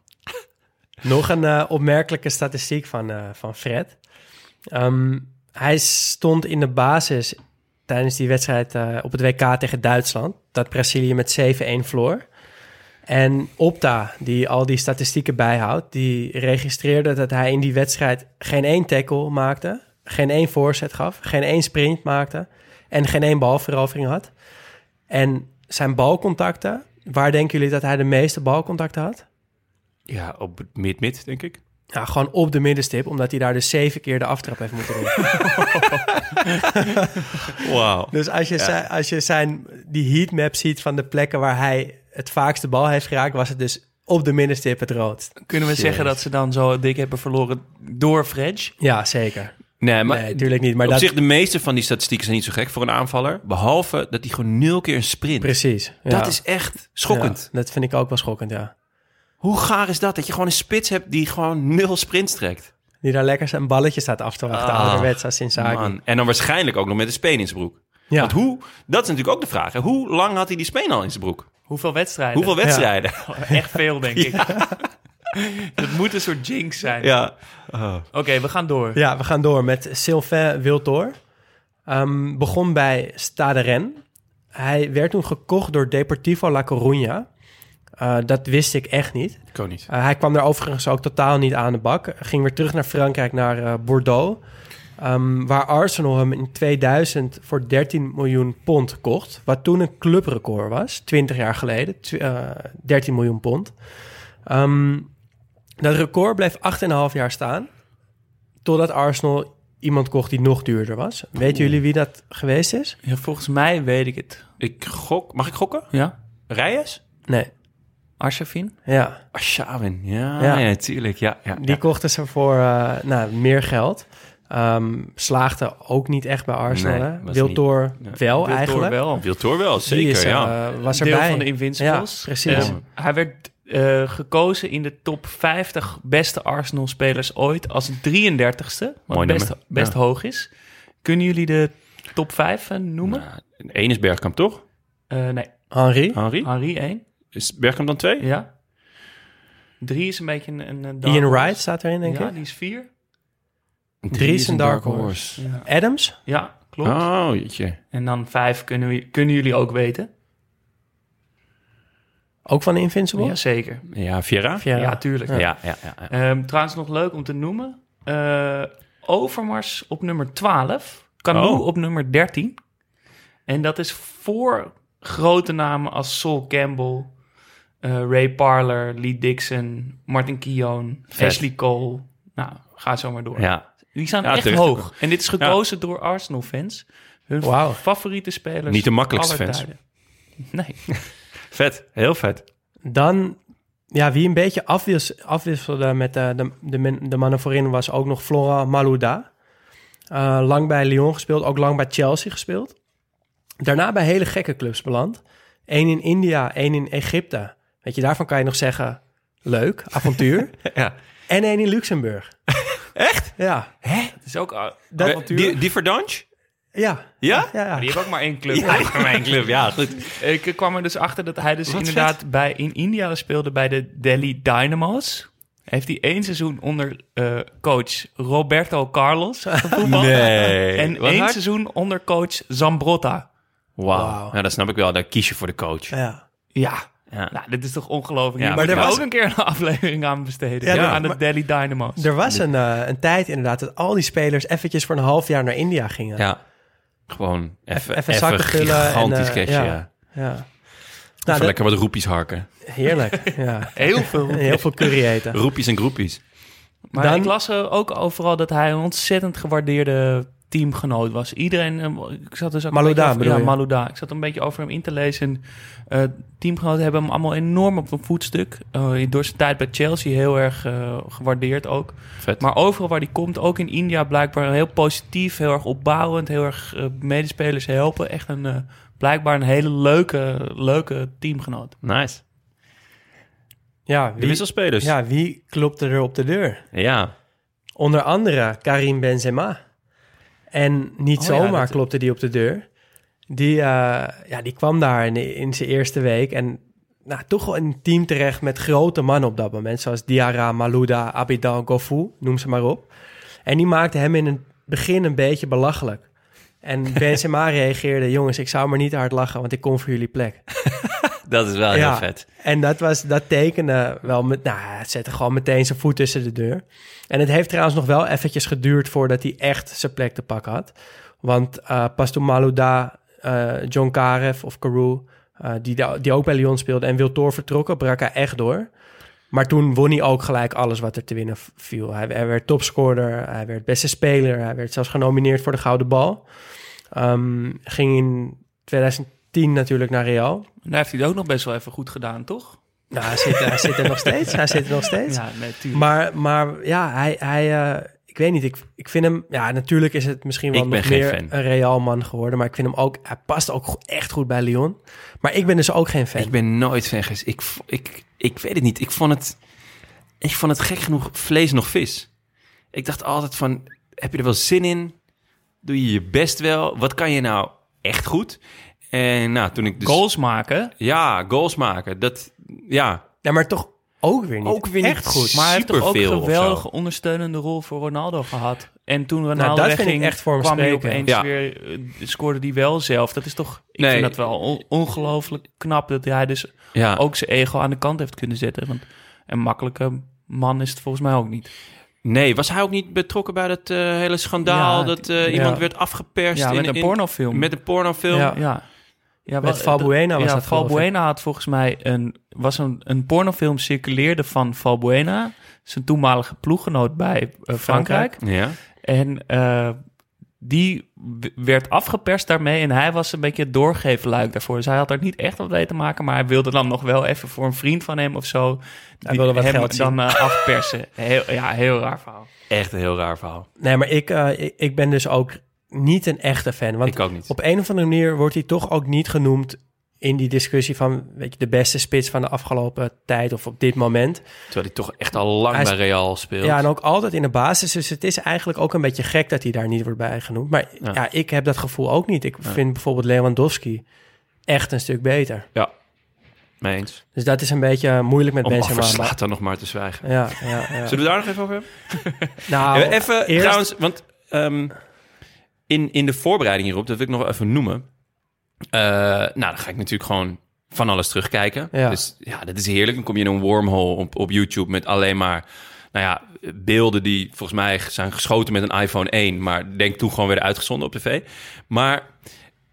Nog een eh, opmerkelijke statistiek van, eh, van Fred. Ehm, hij stond in de basis tijdens die wedstrijd eh, op het WK tegen Duitsland. Dat Brazilië met 7-1 verloor. En Opta, die al die statistieken bijhoudt, die registreerde dat hij in die wedstrijd geen één tackle maakte, geen één voorzet gaf, geen één sprint maakte en geen één balverovering had. En zijn balcontacten, waar denken jullie dat hij de meeste balcontacten had? Ja, op het mid-mid, denk ik. Ja, gewoon op de middenstip, omdat hij daar dus zeven keer de aftrap heeft moeten doen. Wauw. dus als je, zijn, als je zijn, die heatmap ziet van de plekken waar hij het vaakst de bal heeft geraakt, was het dus op de middenstip het roodst. Kunnen we zeggen dat ze dan zo dik hebben verloren door Fredge? Ja, zeker. Nee, maar nee, natuurlijk niet. Maar op dat, zich, de meeste van die statistieken zijn niet zo gek voor een aanvaller. Behalve dat hij gewoon nul keer een sprint. precies. Ja. Dat is echt schokkend. Ja, dat vind ik ook wel schokkend, ja. Hoe gaar is dat? Dat je gewoon een spits hebt die gewoon nul sprints trekt. Die daar lekker zijn balletje staat af te wachten. Ah, ouderwets als. En dan waarschijnlijk ook nog met een speen in zijn broek. Ja. Want hoe, dat is natuurlijk ook de vraag. hè. Hoe lang had hij die speen al in zijn broek? Hoeveel wedstrijden? Hoeveel wedstrijden? Echt veel, denk ik. Dat moet een soort jinx zijn. Ja. Oké, we gaan door. Ja, we gaan door met Sylvain Wiltor. Ehm, begon bij Stade Rennes. Hij werd toen gekocht door Deportivo La Coruña. Eh, dat wist ik echt niet. Ik ook niet. Eh, hij kwam daar overigens ook totaal niet aan de bak. Ging weer terug naar Frankrijk, naar eh, Bordeaux. Ehm, waar Arsenal hem in 2000 voor 13 miljoen pond kocht. Wat toen een clubrecord was, 20 jaar geleden. Tw- eh, 13 miljoen pond. Ehm, dat record bleef 8,5 jaar staan. Totdat Arsenal iemand kocht die nog duurder was. Weten jullie wie dat geweest is? Ja, volgens mij weet ik het. Ik gok. Mag ik gokken? Ja? Reyes? Nee. Arshavin? Ja, Arshavin. Ja, Ja. ja. tuurlijk. Ja, ja, Die ja. kochten ze voor eh, nou, meer geld. Ehm, slaagde ook niet echt bij Arsenal. Nee, Wiltor niet. wel Wiltor eigenlijk. wel. Wiltor wel, Die zeker. is, eh, ja. was Deel erbij. van de Invincibles. Ja, precies. Hij werd eh, gekozen in de top 50 beste Arsenal-spelers ooit als 33ste. Wat Mooi best, best Ja. hoog is. Kunnen jullie de top 5 noemen? Nou, Eén is Bergkamp, toch? Eh, nee, Henri. Henri? Henri 1. Is Bergkamp dan twee? Ja. 3 is een beetje een... een, Ian horse. Wright staat erin, denk ja, ik. die is 4. Drie is een dark horse. Ja, Adams. ja klopt. Oh, jeetje. En dan 5 kunnen, we, kunnen jullie ook weten. Ook van de Invincible. Jazeker. Ja, Vieira? Vieira. Ja, tuurlijk. Ja, ja, ja. ja. Ehm, trouwens, nog leuk om te noemen. Eh, Overmars op nummer 12. Canoe Oh. op nummer 13. En dat is voor grote namen als Sol Campbell, eh, Ray Parler, Lee Dixon, Martin Keown. Ashley Cole. Nou, ga zo maar door. ja. Die staan Ja, echt hoog. En dit is gekozen door Arsenal-fans. Hun Wauw. favoriete spelers. Niet de makkelijkste fans. tijden. Nee. Vet, heel vet. Dan, ja, wie een beetje afwis, afwisselde met eh, de, de, de mannen voorin was ook nog Flora Malouda. Eh, lang bij Lyon gespeeld, ook lang bij Chelsea gespeeld. Daarna bij hele gekke clubs beland. Eén in India, één in Egypte. Weet je, daarvan kan je nog zeggen, leuk, avontuur. Ja. en één in Luxemburg. Echt? Ja, Hè? is ook Dat- avontuur. Die, die Verdange? Ja. Ja? Ja, ja. Die heeft ook maar één club. Ja, van mijn club. Ja, goed. Ik kwam er dus achter dat hij dus Wat inderdaad bij, in India speelde bij de Delhi Dynamo's. Heeft hij één seizoen onder eh, coach Roberto Carlos gevoetbald. Nee. En Wat één hard? seizoen onder coach Zambrotta. Wauw. Wauw. Ja, dat snap ik wel. Dan kies je voor de coach. Ja. Ja, Ja. nou, dit is toch ongelooflijk. Ja, maar maar er er was- ook een keer een aflevering aan besteden. Ja, Ja, aan de maar- Delhi Dynamo's. Er was een, eh, een tijd inderdaad dat al die spelers eventjes voor een half jaar naar India gingen. Ja. Gewoon even, even zakken vullen en, gigantisch eh, cashje, ja. ja. Ja. Even Nou, dat, lekker wat roepies harken. heerlijk. Ja. Heel veel. Heel veel curry eten. Roepies en groepies. Maar Dan- ik las ook overal dat hij een ontzettend gewaardeerde teamgenoot was. Iedereen, eh, ik zat dus ook Malouda een beetje over, ja? Malouda. Ik zat een beetje over hem in te lezen. En, eh, teamgenoten hebben hem allemaal enorm op een voetstuk. Eh, door zijn tijd bij Chelsea heel erg gewaardeerd ook. Vet. Maar overal waar hij komt, ook in India blijkbaar heel positief, heel erg opbouwend, heel erg medespelers helpen. Echt een, eh, blijkbaar een hele leuke, leuke teamgenoot. Nice. Ja, De wie, wisselspelers. Ja. ja, wie klopte er op de deur? ja. Onder andere Karim Benzema. En niet Oh ja, zomaar dat- klopte die op de deur. Die, eh, ja, die kwam daar in, in zijn eerste week. En nou, toch wel een team terecht met grote mannen op dat moment. Zoals Diarra, Malouda, Abidal, Gofu, noem ze maar op. En die maakte hem in het begin een beetje belachelijk. En Benzema reageerde... jongens, ik zou maar niet hard lachen, want ik kom voor jullie plek. Dat is wel heel vet. En dat, was, dat tekende wel met... Nou, het zette gewoon meteen zijn voet tussen de deur. En het heeft trouwens nog wel eventjes geduurd... voordat hij echt zijn plek te pakken had. Want eh, pas toen Malouda, eh, John Karev of Carew... eh, die, die ook bij Lyon speelde en Wiltor vertrokken... brak hij echt door. Maar toen won hij ook gelijk alles wat er te winnen viel. Hij, hij werd topscorer, hij werd beste speler... hij werd zelfs genomineerd voor de Gouden Bal. Ehm, ging in 2010 natuurlijk naar Real... En daar heeft hij het ook nog best wel even goed gedaan, toch? Nou, hij zit, hij zit er nog steeds. Hij zit er nog steeds. Ja, nee, tuurlijk. Maar, maar ja, hij, hij eh, ik weet niet. Ik, ik vind hem, ja, natuurlijk is het misschien wel Ik nog meer fan. een Real man geworden. Maar ik vind hem ook, hij past ook echt goed bij Lyon. Maar ik ben dus ook geen fan. Ik ben nooit fan geweest. Ik, ik, ik weet het niet. Ik vond het, ik vond het gek genoeg vlees nog vis. Ik dacht altijd van, heb je er wel zin in? Doe je je best wel? Wat kan je nou echt goed? En nou, toen ik dus... Goals maken. Ja, goals maken. Dat, ja, Ja, maar toch ook weer niet. Ook weer niet echt goed. Maar hij heeft toch ook een geweldige ondersteunende rol voor Ronaldo gehad. En toen Ronaldo Nou, wegging, ik echt voor hem kwam hij spreken. opeens Ja. weer, eh, scoorde hij wel zelf. Dat is toch, ik Nee. vind dat wel on- ongelooflijk knap dat hij dus ja. ook zijn ego aan de kant heeft kunnen zetten. Want een makkelijke man is het volgens mij ook niet. Nee, was hij ook niet betrokken bij dat eh, hele schandaal... Ja, dat eh, ja. iemand werd afgeperst? Ja, in, met een in- pornofilm. Met een pornofilm? Ja. Ja. Wat- Valbuena was ja, dat. Valbuena had volgens mij een, was een, een pornofilm circuleerde van Valbuena, zijn toenmalige ploeggenoot bij eh, Frankrijk. Ja. En eh, die werd afgeperst daarmee en hij was een beetje het doorgeefluik daarvoor. Dus hij had er niet echt wat mee te maken, maar hij wilde dan nog wel even voor een vriend van hem of zo die wilde wat hem geld dan eh, afpersen. Heel, ja, heel raar verhaal. Echt een heel raar verhaal. Nee, maar ik, eh, ik, ik ben dus ook niet een echte fan. Want ik ook niet. op een of andere manier wordt hij toch ook niet genoemd in die discussie van weet je, de beste spits van de afgelopen tijd of op dit moment. Terwijl hij toch echt al lang Hij bij Real speelt. Ja, en ook altijd in de basis. Dus het is eigenlijk ook een beetje gek dat hij daar niet wordt bij genoemd. Maar Ja. ja, ik heb dat gevoel ook niet. Ik vind bijvoorbeeld Lewandowski echt een stuk beter. Ja, mee eens. Dus dat is een beetje moeilijk met Om Benzema. over maar- Zlatan nog maar te zwijgen. Ja, ja, ja. Zullen we daar nog even over hebben? Nou, even eerst- trouwens, want ehm, in, in de voorbereiding hierop, dat wil ik nog even noemen. Eh, nou, dan ga ik natuurlijk gewoon van alles terugkijken. Ja. Dus ja, dat is heerlijk. Dan kom je in een wormhole op, op YouTube met alleen maar... Nou ja, beelden die volgens mij zijn geschoten met een iPhone 1... maar denk toen gewoon weer uitgezonden op tv. Maar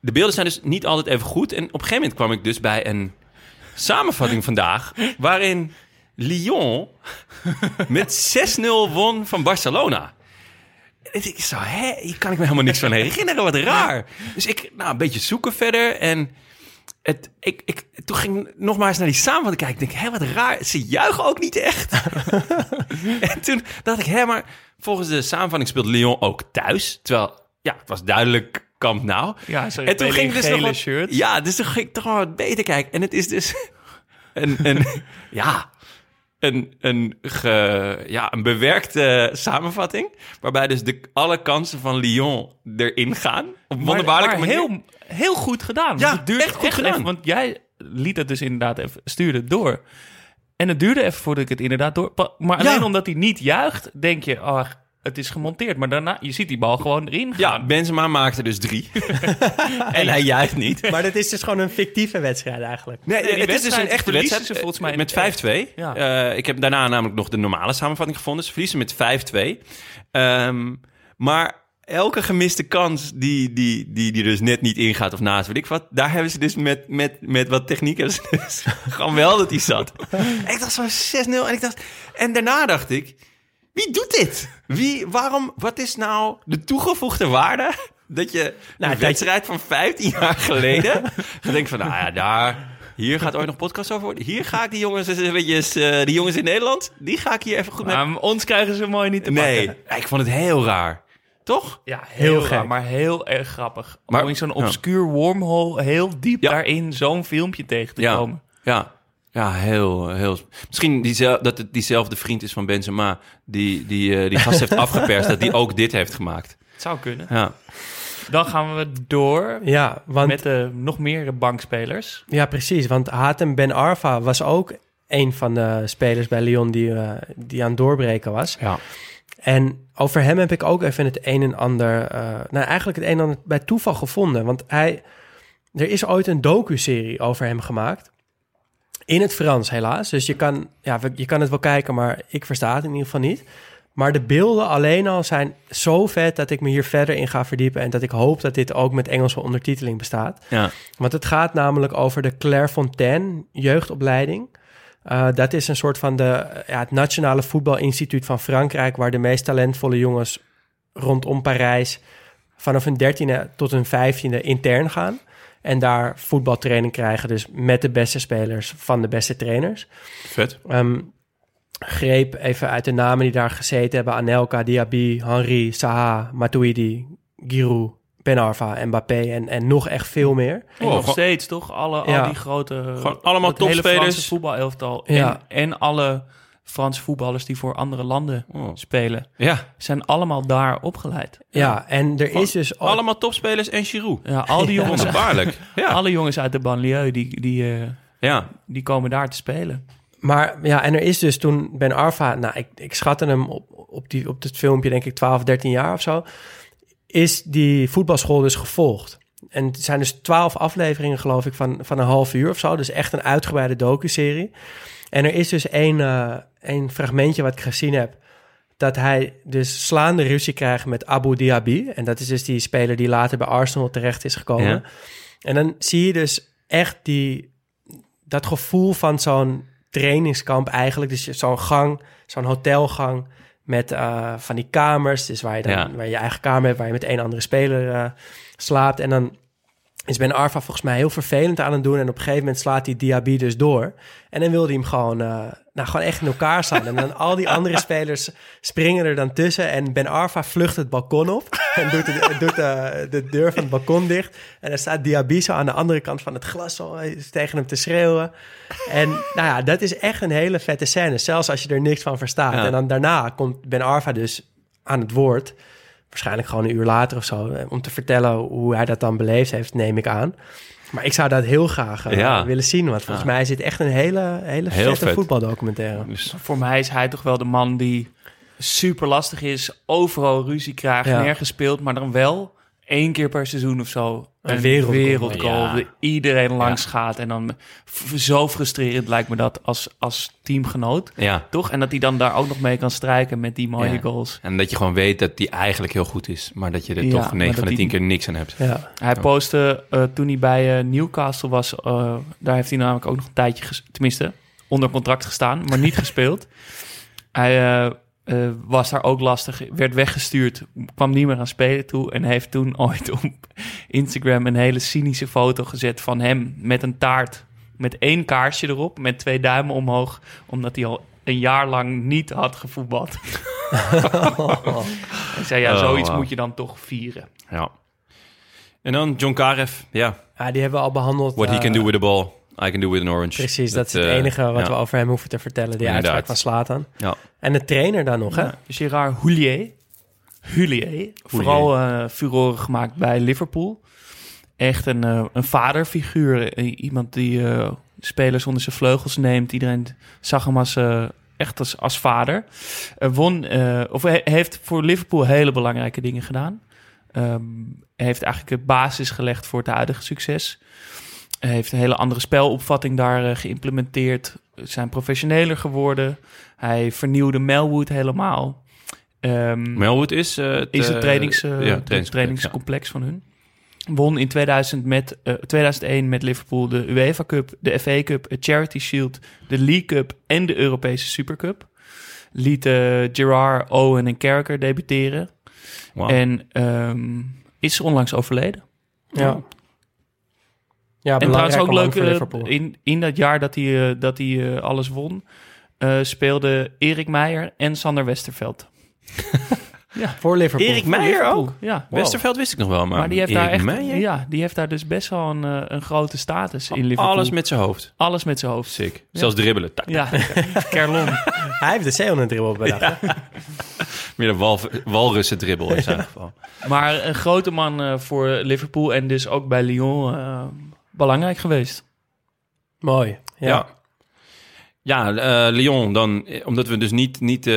de beelden zijn dus niet altijd even goed. En op een gegeven moment kwam ik dus bij een samenvatting vandaag... waarin Lyon met 6-0 won van Barcelona. En ik zo, hè, hier kan ik me helemaal niks van herinneren, wat raar. Dus ik, nou, een beetje zoeken verder en... Het, ik, ik, toen ging ik nog maar eens naar die samenvatting kijken. Ik denk, hé, wat raar. Ze juichen ook niet echt. en toen dacht ik, hé, maar volgens de samenvatting speelt Lyon ook thuis. Terwijl, ja, het was duidelijk Kamp Nou. Ja, En toen ging ik dus nog wat, shirt. Ja, dus toen ging ik toch wel wat beter kijken. En het is dus een, een ja, een, een, ge, ja, een bewerkte samenvatting. Waarbij dus de, alle kansen van Lyon erin gaan. Op Maar, wonderbaarlijke maar manier. heel, heel goed gedaan. Ja, het duurde echt goed gedaan. even, want jij liet het dus inderdaad even, stuurde het door. En het duurde even voordat ik het inderdaad door... Maar alleen Ja. omdat hij niet juicht, denk je, het is gemonteerd. Maar daarna, je ziet die bal gewoon erin gaan. Ja, Benzema maakte dus drie. en hij juicht niet. Maar dit is dus gewoon een fictieve wedstrijd eigenlijk. Nee, die het is dus een echte wedstrijd. ze volgens mij met in- 5-2. Ja. Eh, ik heb daarna namelijk nog de normale samenvatting gevonden. Ze verliezen met 5-2. Ehm, maar elke gemiste kans die, die, die, die dus net niet ingaat of naast, weet ik wat, daar hebben ze dus met, met, met wat techniek hebben ze dus gewoon wel dat die zat. ik dacht zo 6-0 en ik dacht... En daarna dacht ik, wie doet dit? Wie, waarom, wat is nou de toegevoegde waarde dat je Nou, een dat- wedstrijd van 15 jaar geleden dan denk van, nou ja, daar, hier gaat ooit nog podcast over worden. Hier ga ik die jongens, eens eventjes, eh, die jongens in Nederland, die ga ik hier even goed mee. Maar ons krijgen ze mooi niet te nee, pakken. ik vond het heel raar. Toch? Ja, heel, Heel raar, maar heel erg grappig. Maar- Om in zo'n obscuur wormhole heel diep Ja. daarin zo'n filmpje tegen te Ja. komen. Ja. Ja, heel, heel... Misschien diezel, dat het diezelfde vriend is van Benzema... die die, eh, die gast heeft afgeperst... dat die ook dit heeft gemaakt. Het zou kunnen. Ja. Dan gaan we door Ja, want, met de nog meer bankspelers. ja precies. Want Hatem Ben Arfa was ook een van de spelers bij Lyon die, eh, die aan het doorbreken was. Ja. En over hem heb ik ook even het een en ander... eh, nou, eigenlijk het een en ander bij toeval gevonden. Want hij... Er is ooit een docu-serie over hem gemaakt. In het Frans, helaas. Dus je kan, ja, je kan het wel kijken, maar ik versta het in ieder geval niet. Maar de beelden alleen al zijn zo vet dat ik me hier verder in ga verdiepen. En dat ik hoop dat dit ook met Engelse ondertiteling bestaat. Ja. Want het gaat namelijk over de Clairefontaine jeugdopleiding. Eh, dat is een soort van de, eh, ja, het Nationale Voetbalinstituut van Frankrijk, waar de meest talentvolle jongens rondom Parijs vanaf hun dertiende tot hun vijftiende intern gaan. En daar voetbaltraining krijgen, dus met de beste spelers van de beste trainers. Vet. Ehm, greep even uit de namen die daar gezeten hebben. Anelka, Diaby, Henri, Saha, Matuidi, Giroud, Ben Arfa, Mbappé en, en nog echt veel meer. Oh, nog gewoon- steeds, toch? Alle, Ja. al die grote... Gewoon allemaal het hele topspelers. Franse voetbalelftal. Ja. En, en alle Franse voetballers die voor andere landen Oh. spelen... Ja. zijn allemaal daar opgeleid. Ja, en er is dus... al- Allemaal topspelers en Giroud. Ja, al die jongens. Ja. alle jongens uit de banlieue, die, die, eh, ja. die komen daar te spelen. Maar ja, en er is dus toen Ben Arfa... Nou, ik, ik schatte hem op, op, die, op dit filmpje denk ik 12, 13 jaar of zo... is die voetbalschool dus gevolgd. En het zijn dus twaalf afleveringen, geloof ik, van, van een half uur of zo. Dus echt een uitgebreide docu-serie. En er is dus één, eh, één fragmentje wat ik gezien heb... dat hij dus slaande ruzie krijgt met Abu Diaby. En dat is dus die speler die later bij Arsenal terecht is gekomen. Ja. En dan zie je dus echt die, dat gevoel van zo'n trainingskamp eigenlijk. Dus zo'n gang, zo'n hotelgang met eh, van die kamers. Dus waar je dan Ja. waar je, je eigen kamer hebt, waar je met één andere speler eh, slaapt. En dan is Ben Arfa volgens mij heel vervelend aan het doen. En op een gegeven moment slaat hij Diaby dus door. En dan wilde hij hem gewoon, eh, nou, gewoon echt in elkaar slaan. En dan al die andere spelers springen er dan tussen. En Ben Arfa vlucht het balkon op. En doet, de, doet de, de deur van het balkon dicht. En dan staat Diaby zo aan de andere kant van het glas zo, eh, tegen hem te schreeuwen. En nou ja, dat is echt een hele vette scène. Zelfs als je er niks van verstaat. Ja. En dan daarna komt Ben Arfa dus aan het woord. Waarschijnlijk gewoon een uur later of zo. eh, Om te vertellen hoe hij dat dan beleefd heeft, neem ik aan. Maar ik zou dat heel graag eh, Ja. willen zien. Want volgens mij is dit echt een hele, hele Heel vette vet. voetbaldocumentaire. Dus, Voor mij is hij toch wel de man die super lastig is, overal ruzie krijgt, Ja. nergens speelt, maar dan wel één keer per seizoen of zo Een Ja. waar iedereen langs gaat. En dan zo frustrerend lijkt me dat als, als teamgenoot. ja. Toch? En dat hij dan daar ook nog mee kan strijken met die mooie goals. En dat je gewoon weet dat die eigenlijk heel goed is. Maar dat je er toch maar 9 van dat de 10 die- keer niks aan hebt. Ja. Hij postte eh, toen hij bij eh, Newcastle was, eh, daar heeft hij namelijk ook nog een tijdje, tenminste, onder contract gestaan, maar niet gespeeld. Hij eh, eh, was daar ook lastig, werd weggestuurd, kwam niet meer aan spelen toe en heeft toen ooit op Instagram een hele cynische foto gezet van hem met een taart met één kaarsje erop, met twee duimen omhoog, omdat hij al een jaar lang niet had gevoetbald. Hij zei, ja, Oh, zoiets moet je dan toch vieren. Ja. En dan John Karev. Ja. Ja, die hebben we al behandeld. What he eh, can do with the ball. I can do with an orange. Precies, dat, is het eh, enige wat ja. we over hem hoeven te vertellen. Die Inderdaad. uitspraak van Slatan. Ja. En de trainer dan nog, hè? Ja, Gérard Houllier. Houllier. Vooral eh furoren gemaakt bij Liverpool. Echt een, eh, een vaderfiguur. Iemand die eh, spelers onder zijn vleugels neemt. Iedereen zag hem als, eh, echt als, als vader. Eh, won, eh, of he- heeft voor Liverpool hele belangrijke dingen gedaan. Ehm, hij heeft eigenlijk de basis gelegd voor het huidige succes. Heeft een hele andere spelopvatting daar eh, geïmplementeerd. Zijn professioneler geworden. Hij vernieuwde Melwood helemaal. Ehm, Melwood is... eh, is eh, het trainings, eh, ja, het trainingscomplex, van hun. Won in 2000 met, eh, 2001 met Liverpool de UEFA Cup, de FA Cup, het Charity Shield, de League Cup en de Europese Supercup. Liet Gerard, Owen en Carragher debuteren. En ehm, is onlangs overleden. Ja. Ja, en trouwens ook leuk, eh, Liverpool. in, in dat jaar dat hij, eh, dat hij eh, alles won, eh speelden Erik Meijer en Sander Westerveld. voor Liverpool. Erik Meijer ook? Ja. Westerveld wist ik nog wel, maar, Maar die heeft, daar Erik echt, Meijer? ja, die heeft daar dus best wel een, een grote status in Liverpool. Alles met zijn hoofd. Alles met zijn hoofd. Sick. Zelfs dribbelen. Tak. Ja, Kerlon. Hij heeft de Zeeland dribbel bedacht. hè? Meer een wal, walrussen dribbel in zijn geval. Maar een grote man eh, voor Liverpool en dus ook bij Lyon eh, belangrijk geweest. Mooi. Ja. Ja. Ja, eh, Lyon, dan, eh, omdat we dus niet, niet eh,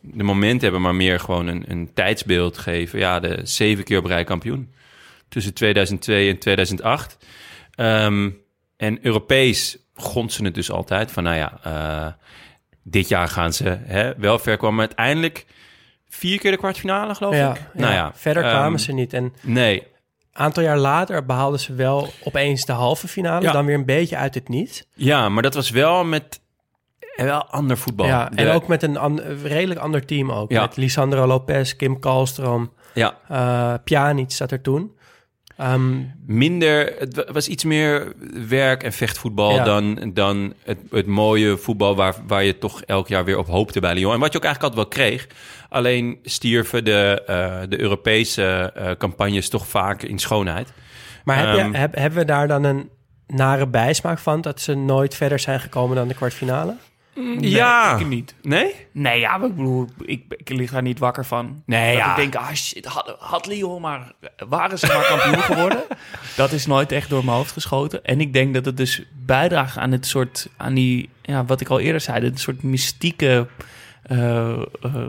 de moment hebben, maar meer gewoon een, een tijdsbeeld geven. Ja, de zeven keer op rij kampioen. Tussen 2002 en 2008. Ehm, en Europees gonst ze het dus altijd van, nou ja, eh, dit jaar gaan ze hè, wel ver komen. Maar uiteindelijk vier keer de kwartfinale, geloof Ja, ik. ja. Nou ja, Verder ehm, kwamen ze niet. En Nee, aantal jaar later behaalden ze wel opeens de halve finale. Ja. Dan weer een beetje uit het niets. ja, maar dat was wel met eh, wel ander voetbal. Ja, en ook met een an- redelijk ander team ook. Ja. Met Lisandro Lopez, Kim Kalstrom, Ja, eh Pjanic zat er toen. Ehm, minder, het wa- was iets meer werk- en vechtvoetbal Ja. dan, dan het, het mooie voetbal waar, waar je toch elk jaar weer op hoopte bij Lyon. En wat je ook eigenlijk altijd wel kreeg. Alleen stierven de, eh, de Europese eh, campagnes toch vaak in schoonheid. maar heb Ehm. je, heb, hebben we daar dan een nare bijsmaak van... dat ze nooit verder zijn gekomen dan de kwartfinale? Ja. Ik niet. Nee? Nee, ja, ik bedoel, ik, ik lig daar niet wakker van. Nee, dat ja. ik denk, ah shit, had, had Lyon maar, waren ze maar kampioen geworden? Dat is nooit echt door mijn hoofd geschoten. En ik denk dat het dus bijdraagt aan het soort, aan die, ja, wat ik al eerder zei, een soort mystieke eh, eh,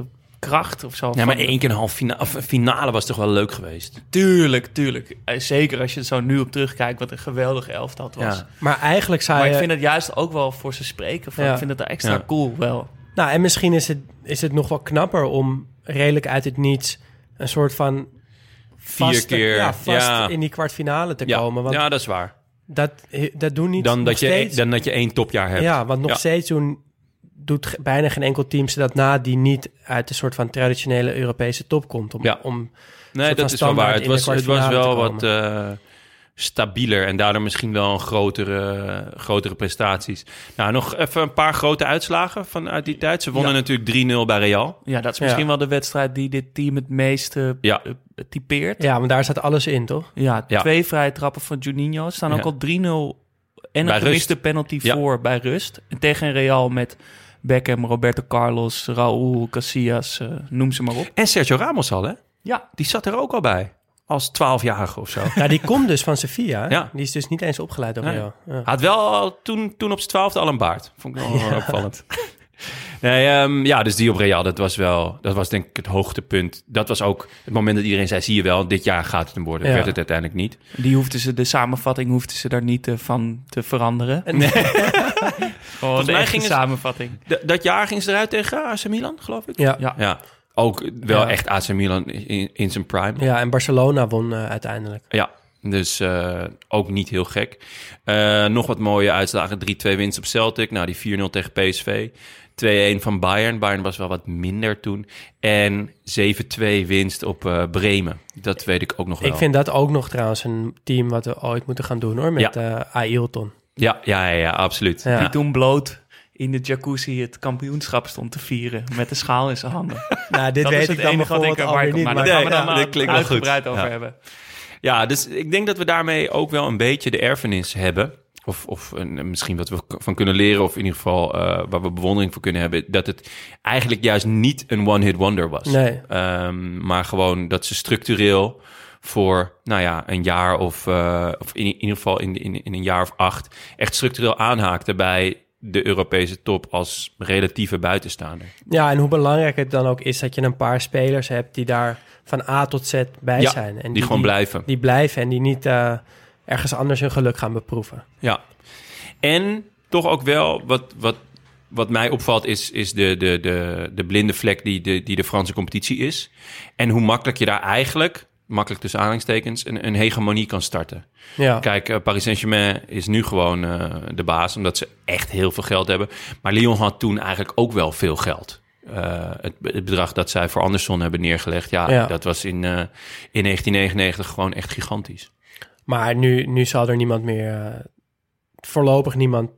kracht of zo. Ja, maar één keer een half finale, finale was toch wel leuk geweest? Tuurlijk, tuurlijk. Eh, Zeker als je er zo nu op terugkijkt, wat een geweldige elftal het was. Ja. Maar eigenlijk zou Maar je... ik vind het juist ook wel voor ze spreken. Van, Ja. Ik vind het extra Ja. cool wel. Nou, en misschien is het, is het nog wel knapper om redelijk uit het niets... een soort van... vast, keer, Ja, vast ja. in die kwartfinale te Ja, komen. Want ja, dat is waar. dat, dat doen niet Dan dat, je, steeds... dan dat je één topjaar hebt. Ja, want nog Ja. steeds doen, doet bijna geen enkel team ze dat na... die niet uit de soort van traditionele Europese top komt. Om, Ja. om Nee, dat is wel waar. Het was, het was wel wat eh, stabieler en daardoor misschien wel een grotere, grotere prestaties. Nou, nog even een paar grote uitslagen vanuit die tijd. Ze wonnen Ja. natuurlijk 3-0 bij Real. Ja, dat is Ja. misschien wel de wedstrijd die dit team het meeste Ja. eh, typeert. Ja, want daar staat alles in, toch? Ja, Ja. twee vrije trappen van Juninho. Staan Ja. ook al 3-0 en een gemiste penalty Ja. voor bij rust. En tegen Real met Beckham, Roberto Carlos, Raúl, Casillas, eh, noem ze maar op. En Sergio Ramos al, hè? Ja, Die zat er ook al bij. Als 12-jarige of zo. Ja, die komt dus van Sevilla. Ja. Die is dus niet eens opgeleid door Nee. Real. Ja. Had wel al toen, toen op zijn twaalfde al een baard. Vond ik wel opvallend. Nee, ehm, ja, dus die op Real, dat was wel, dat was denk ik het hoogtepunt. Dat was ook het moment dat iedereen zei, zie je wel, dit jaar gaat het hem worden. Ja. Werd het uiteindelijk niet. die hoefden ze, de samenvatting hoefden ze daar niet eh, van te veranderen. Gewoon de samenvatting. Dat jaar ging ze eruit tegen AC Milan, geloof ik. Ja. Ja. Ja, ook wel Ja. echt AC Milan in, in zijn prime. Ja, ja, en Barcelona won eh, uiteindelijk. dus eh, ook niet heel gek. Eh, nog wat mooie uitslagen. 3-2 winst op Celtic. Nou, die 4-0 tegen PSV. 2-1 van Bayern. Bayern was wel wat minder toen. En 7-2 winst op eh, Bremen. Dat weet ik ook nog wel. Ik vind dat ook nog trouwens een team wat we ooit moeten gaan doen hoor. Met eh Ailton. Ja, ja, ja, ja absoluut. Ja. Die toen bloot in de jacuzzi het kampioenschap stond te vieren met de schaal in zijn handen. Nou, dit dat weet is het ik dan enige wat ik erbij kom. Maar Maar daar gaan we dan ja, maar dit klinkt wel goed. uitgebreid over Ja. hebben. Ja, dus ik denk dat we daarmee ook wel een beetje de erfenis hebben. of, of een, misschien wat we van kunnen leren, of in ieder geval eh, waar we bewondering voor kunnen hebben, dat het eigenlijk juist niet een one-hit wonder was. Nee. Ehm, maar gewoon dat ze structureel voor, nou ja, een jaar of, eh, of in, in ieder geval in, in, in een jaar of acht, echt structureel aanhaakten bij de Europese top als relatieve buitenstaander. Ja, en hoe belangrijk het dan ook is dat je een paar spelers hebt die daar van A tot Z bij Ja, zijn. En die gewoon blijven. Die blijven en die niet eh, ergens anders hun geluk gaan beproeven. Ja. En toch ook wel, wat, wat, wat mij opvalt, is, is de, de, de, de blinde vlek die de, die de Franse competitie is. En hoe makkelijk je daar eigenlijk, makkelijk tussen aanhalingstekens, een, een hegemonie kan starten. Ja, Kijk, eh, Paris Saint-Germain is nu gewoon eh, de baas, omdat ze echt heel veel geld hebben. Maar Lyon had toen eigenlijk ook wel veel geld. Eh, het, het bedrag dat zij voor Anderson hebben neergelegd, ja, Ja. dat was in, in 1999 gewoon echt gigantisch. maar nu, nu zal er niemand meer, voorlopig niemand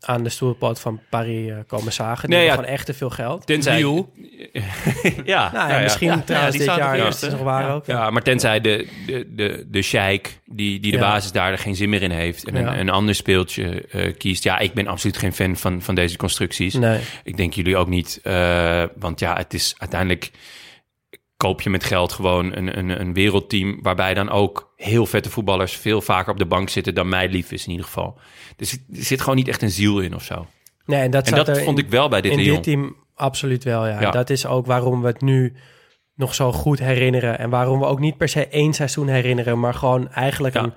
aan de stoelpoot van Paris eh, komen zagen. Die Nee, hebben ja. gewoon echt te veel geld. Tenzij... Lille. ja, Nou ja, misschien Ja, trouwens die dit jaar het nog waar Ja. ook. Ja, maar tenzij de, de, de, de sheik die, die de Ja. basis daar er geen zin meer in heeft... en Ja. een, een ander speeltje eh, kiest. Ja, ik ben absoluut geen fan van, van deze constructies. Nee. Ik denk jullie ook niet. eh, want ja, het is uiteindelijk... koop je met geld gewoon een, een, een wereldteam... waarbij dan ook heel vette voetballers... veel vaker op de bank zitten dan mij lief is in ieder geval. Dus er zit gewoon niet echt een ziel in of zo. nee, en dat, En dat vond in- ik wel bij dit in dit team absoluut wel, ja. Ja. Dat is ook waarom we het nu nog zo goed herinneren. En waarom we ook niet per se één seizoen herinneren, maar gewoon eigenlijk Ja. een,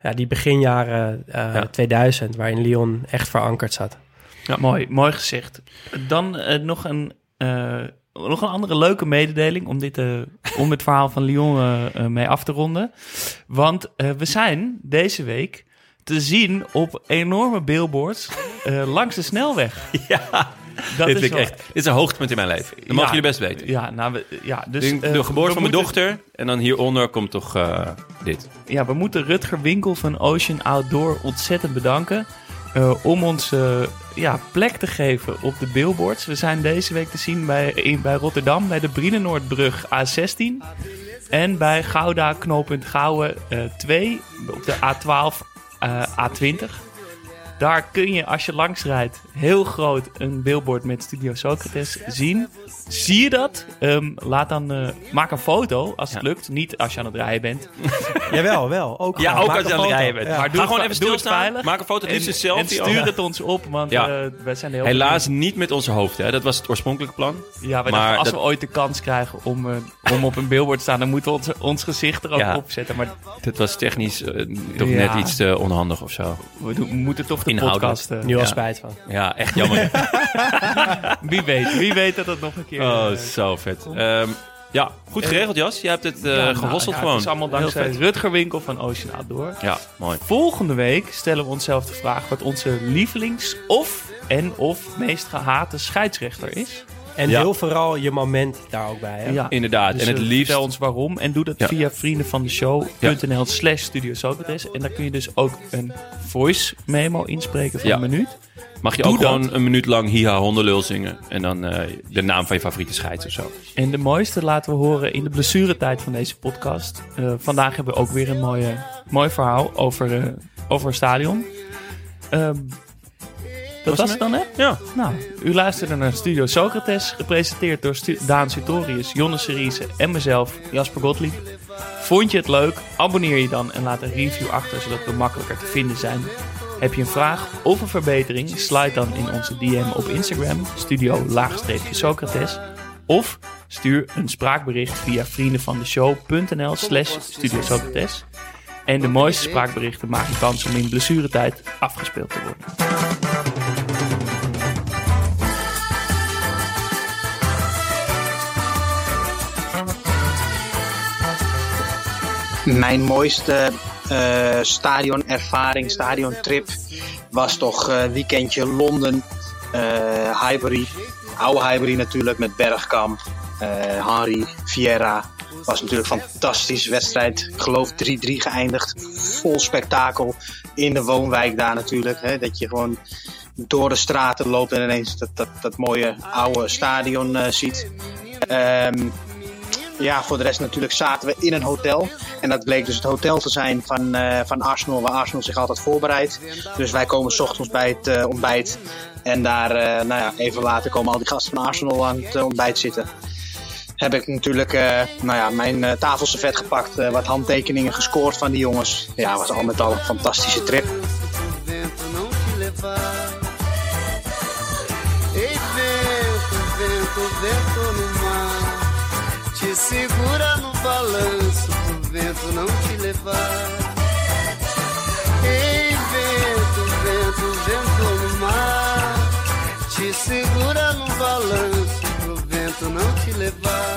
ja, die beginjaren eh, Ja. 2000, waarin Lyon echt verankerd zat. Mooi, mooi gezegd. Dan eh, nog, een, eh, nog een andere leuke mededeling om dit, eh, om het verhaal van Lyon eh, eh, mee af te ronden. Want we zijn deze week te zien op enorme billboards langs de snelweg. Ja, Dat dit is wel- echt... Dit is een hoogtepunt in mijn leven. Dat Ja. mogen jullie best weten. Ja, nou, we, ja, dus, de, de geboorte van mijn moeten- dochter. En dan hieronder komt toch dit. Ja, we moeten Rutger Winkel van Ocean Outdoor ontzettend bedanken. om ons ja, plek te geven op de billboards. We zijn deze week te zien bij, in, bij Rotterdam bij de Brienenoordbrug A16. En bij Gouda knooppunt Gouwen eh 2 op de A12 eh, A20. Daar kun je als je langs rijdt heel groot een billboard met Studio Socrates zien. Zie je dat? Ehm, laat dan, eh, maak een foto als het Ja. lukt. Niet als je aan het rijden bent. Jawel, wel. Ook Ja, gewoon. ook als je aan het rijden bent. Ja. Maar Ga doe gewoon het- even stilstaan. veilig. Maak een foto, het liefst een selfie. En stuur het ons op, want Ja. eh, wij zijn heel Helaas niet met onze hoofden. Hè. Dat was het oorspronkelijke plan. Ja, maar dachten, als dat- we ooit de kans krijgen om, eh, om op een billboard te staan, dan moeten we ons, ons gezicht er ook Ja. op zetten. Maar Dat was technisch toch Ja. net iets te onhandig of zo. we, doen- we moeten toch de podcast... Nu al Ja. spijt van. Ja, echt jammer. wie weet, wie weet dat het nog een keer... oh, eh, zo vet. Ehm, ja, goed geregeld Jas. Je hebt het eh ja, nou, ja, gewoon. Het is allemaal dankzij. Rutger Winkel van Ocean Outdoor. Ja, mooi. Volgende week stellen we onszelf de vraag wat onze lievelings- of en of meest gehate scheidsrechter is. En Ja. deel vooral je moment daar ook bij. Hè? Ja. Inderdaad. Dus, en het eh, liefst... Vertel ons waarom en doe dat Ja. via vriendenvandeshow.nl slash Studio Socrates. En daar kun je dus ook een voice memo inspreken van Ja. een minuut. Mag je Doe ook dat. gewoon een minuut lang hiha hondenlul zingen. En dan eh, de naam van je favoriete scheids of zo. En de mooiste laten we horen in de blessuretijd van deze podcast. Eh, vandaag hebben we ook weer een mooie, mooi verhaal over, eh, over een stadion. Dat was het dan, hè? Ja. Nou, u luisterde naar Studio Socrates, gepresenteerd door Stu- Daan Sutorius, Jonne Seriese en mezelf, Jasper Gottlieb. Vond je het leuk? Abonneer je dan en laat een review achter, zodat we makkelijker te vinden zijn. Heb je een vraag of een verbetering? Slide dan in onze DM op Instagram, studio-socrates. Of stuur een spraakbericht via vriendenvandeshow.nl slash Studio Socrates. En de mooiste spraakberichten maken kans om in blessuretijd afgespeeld te worden. Mijn mooiste eh stadionervaring, stadiontrip was toch eh weekendje Londen, eh Highbury, oude Highbury natuurlijk met Bergkamp, Henry, Vieira. Was natuurlijk een fantastische wedstrijd. Ik geloof 3-3 geëindigd. Vol spektakel in de woonwijk daar natuurlijk. Hè, dat je gewoon door de straten loopt en ineens dat, dat, dat mooie oude stadion ziet. Ehm, ja, voor de rest natuurlijk zaten we in een hotel. En dat bleek dus het hotel te zijn van, eh, van Arsenal, waar Arsenal zich altijd voorbereidt. Dus wij komen s ochtends bij het eh, ontbijt. En daar, eh, nou ja, even later komen al die gasten van Arsenal aan het ontbijt zitten. Heb ik natuurlijk nou ja, mijn tafelservet gepakt, wat handtekeningen gescoord van die jongens. Ja, was al met al een fantastische trip. Segura no balanço pro vento não te levar. Ei, vento, vento, vento no mar. Te segura no balanço pro vento não te levar.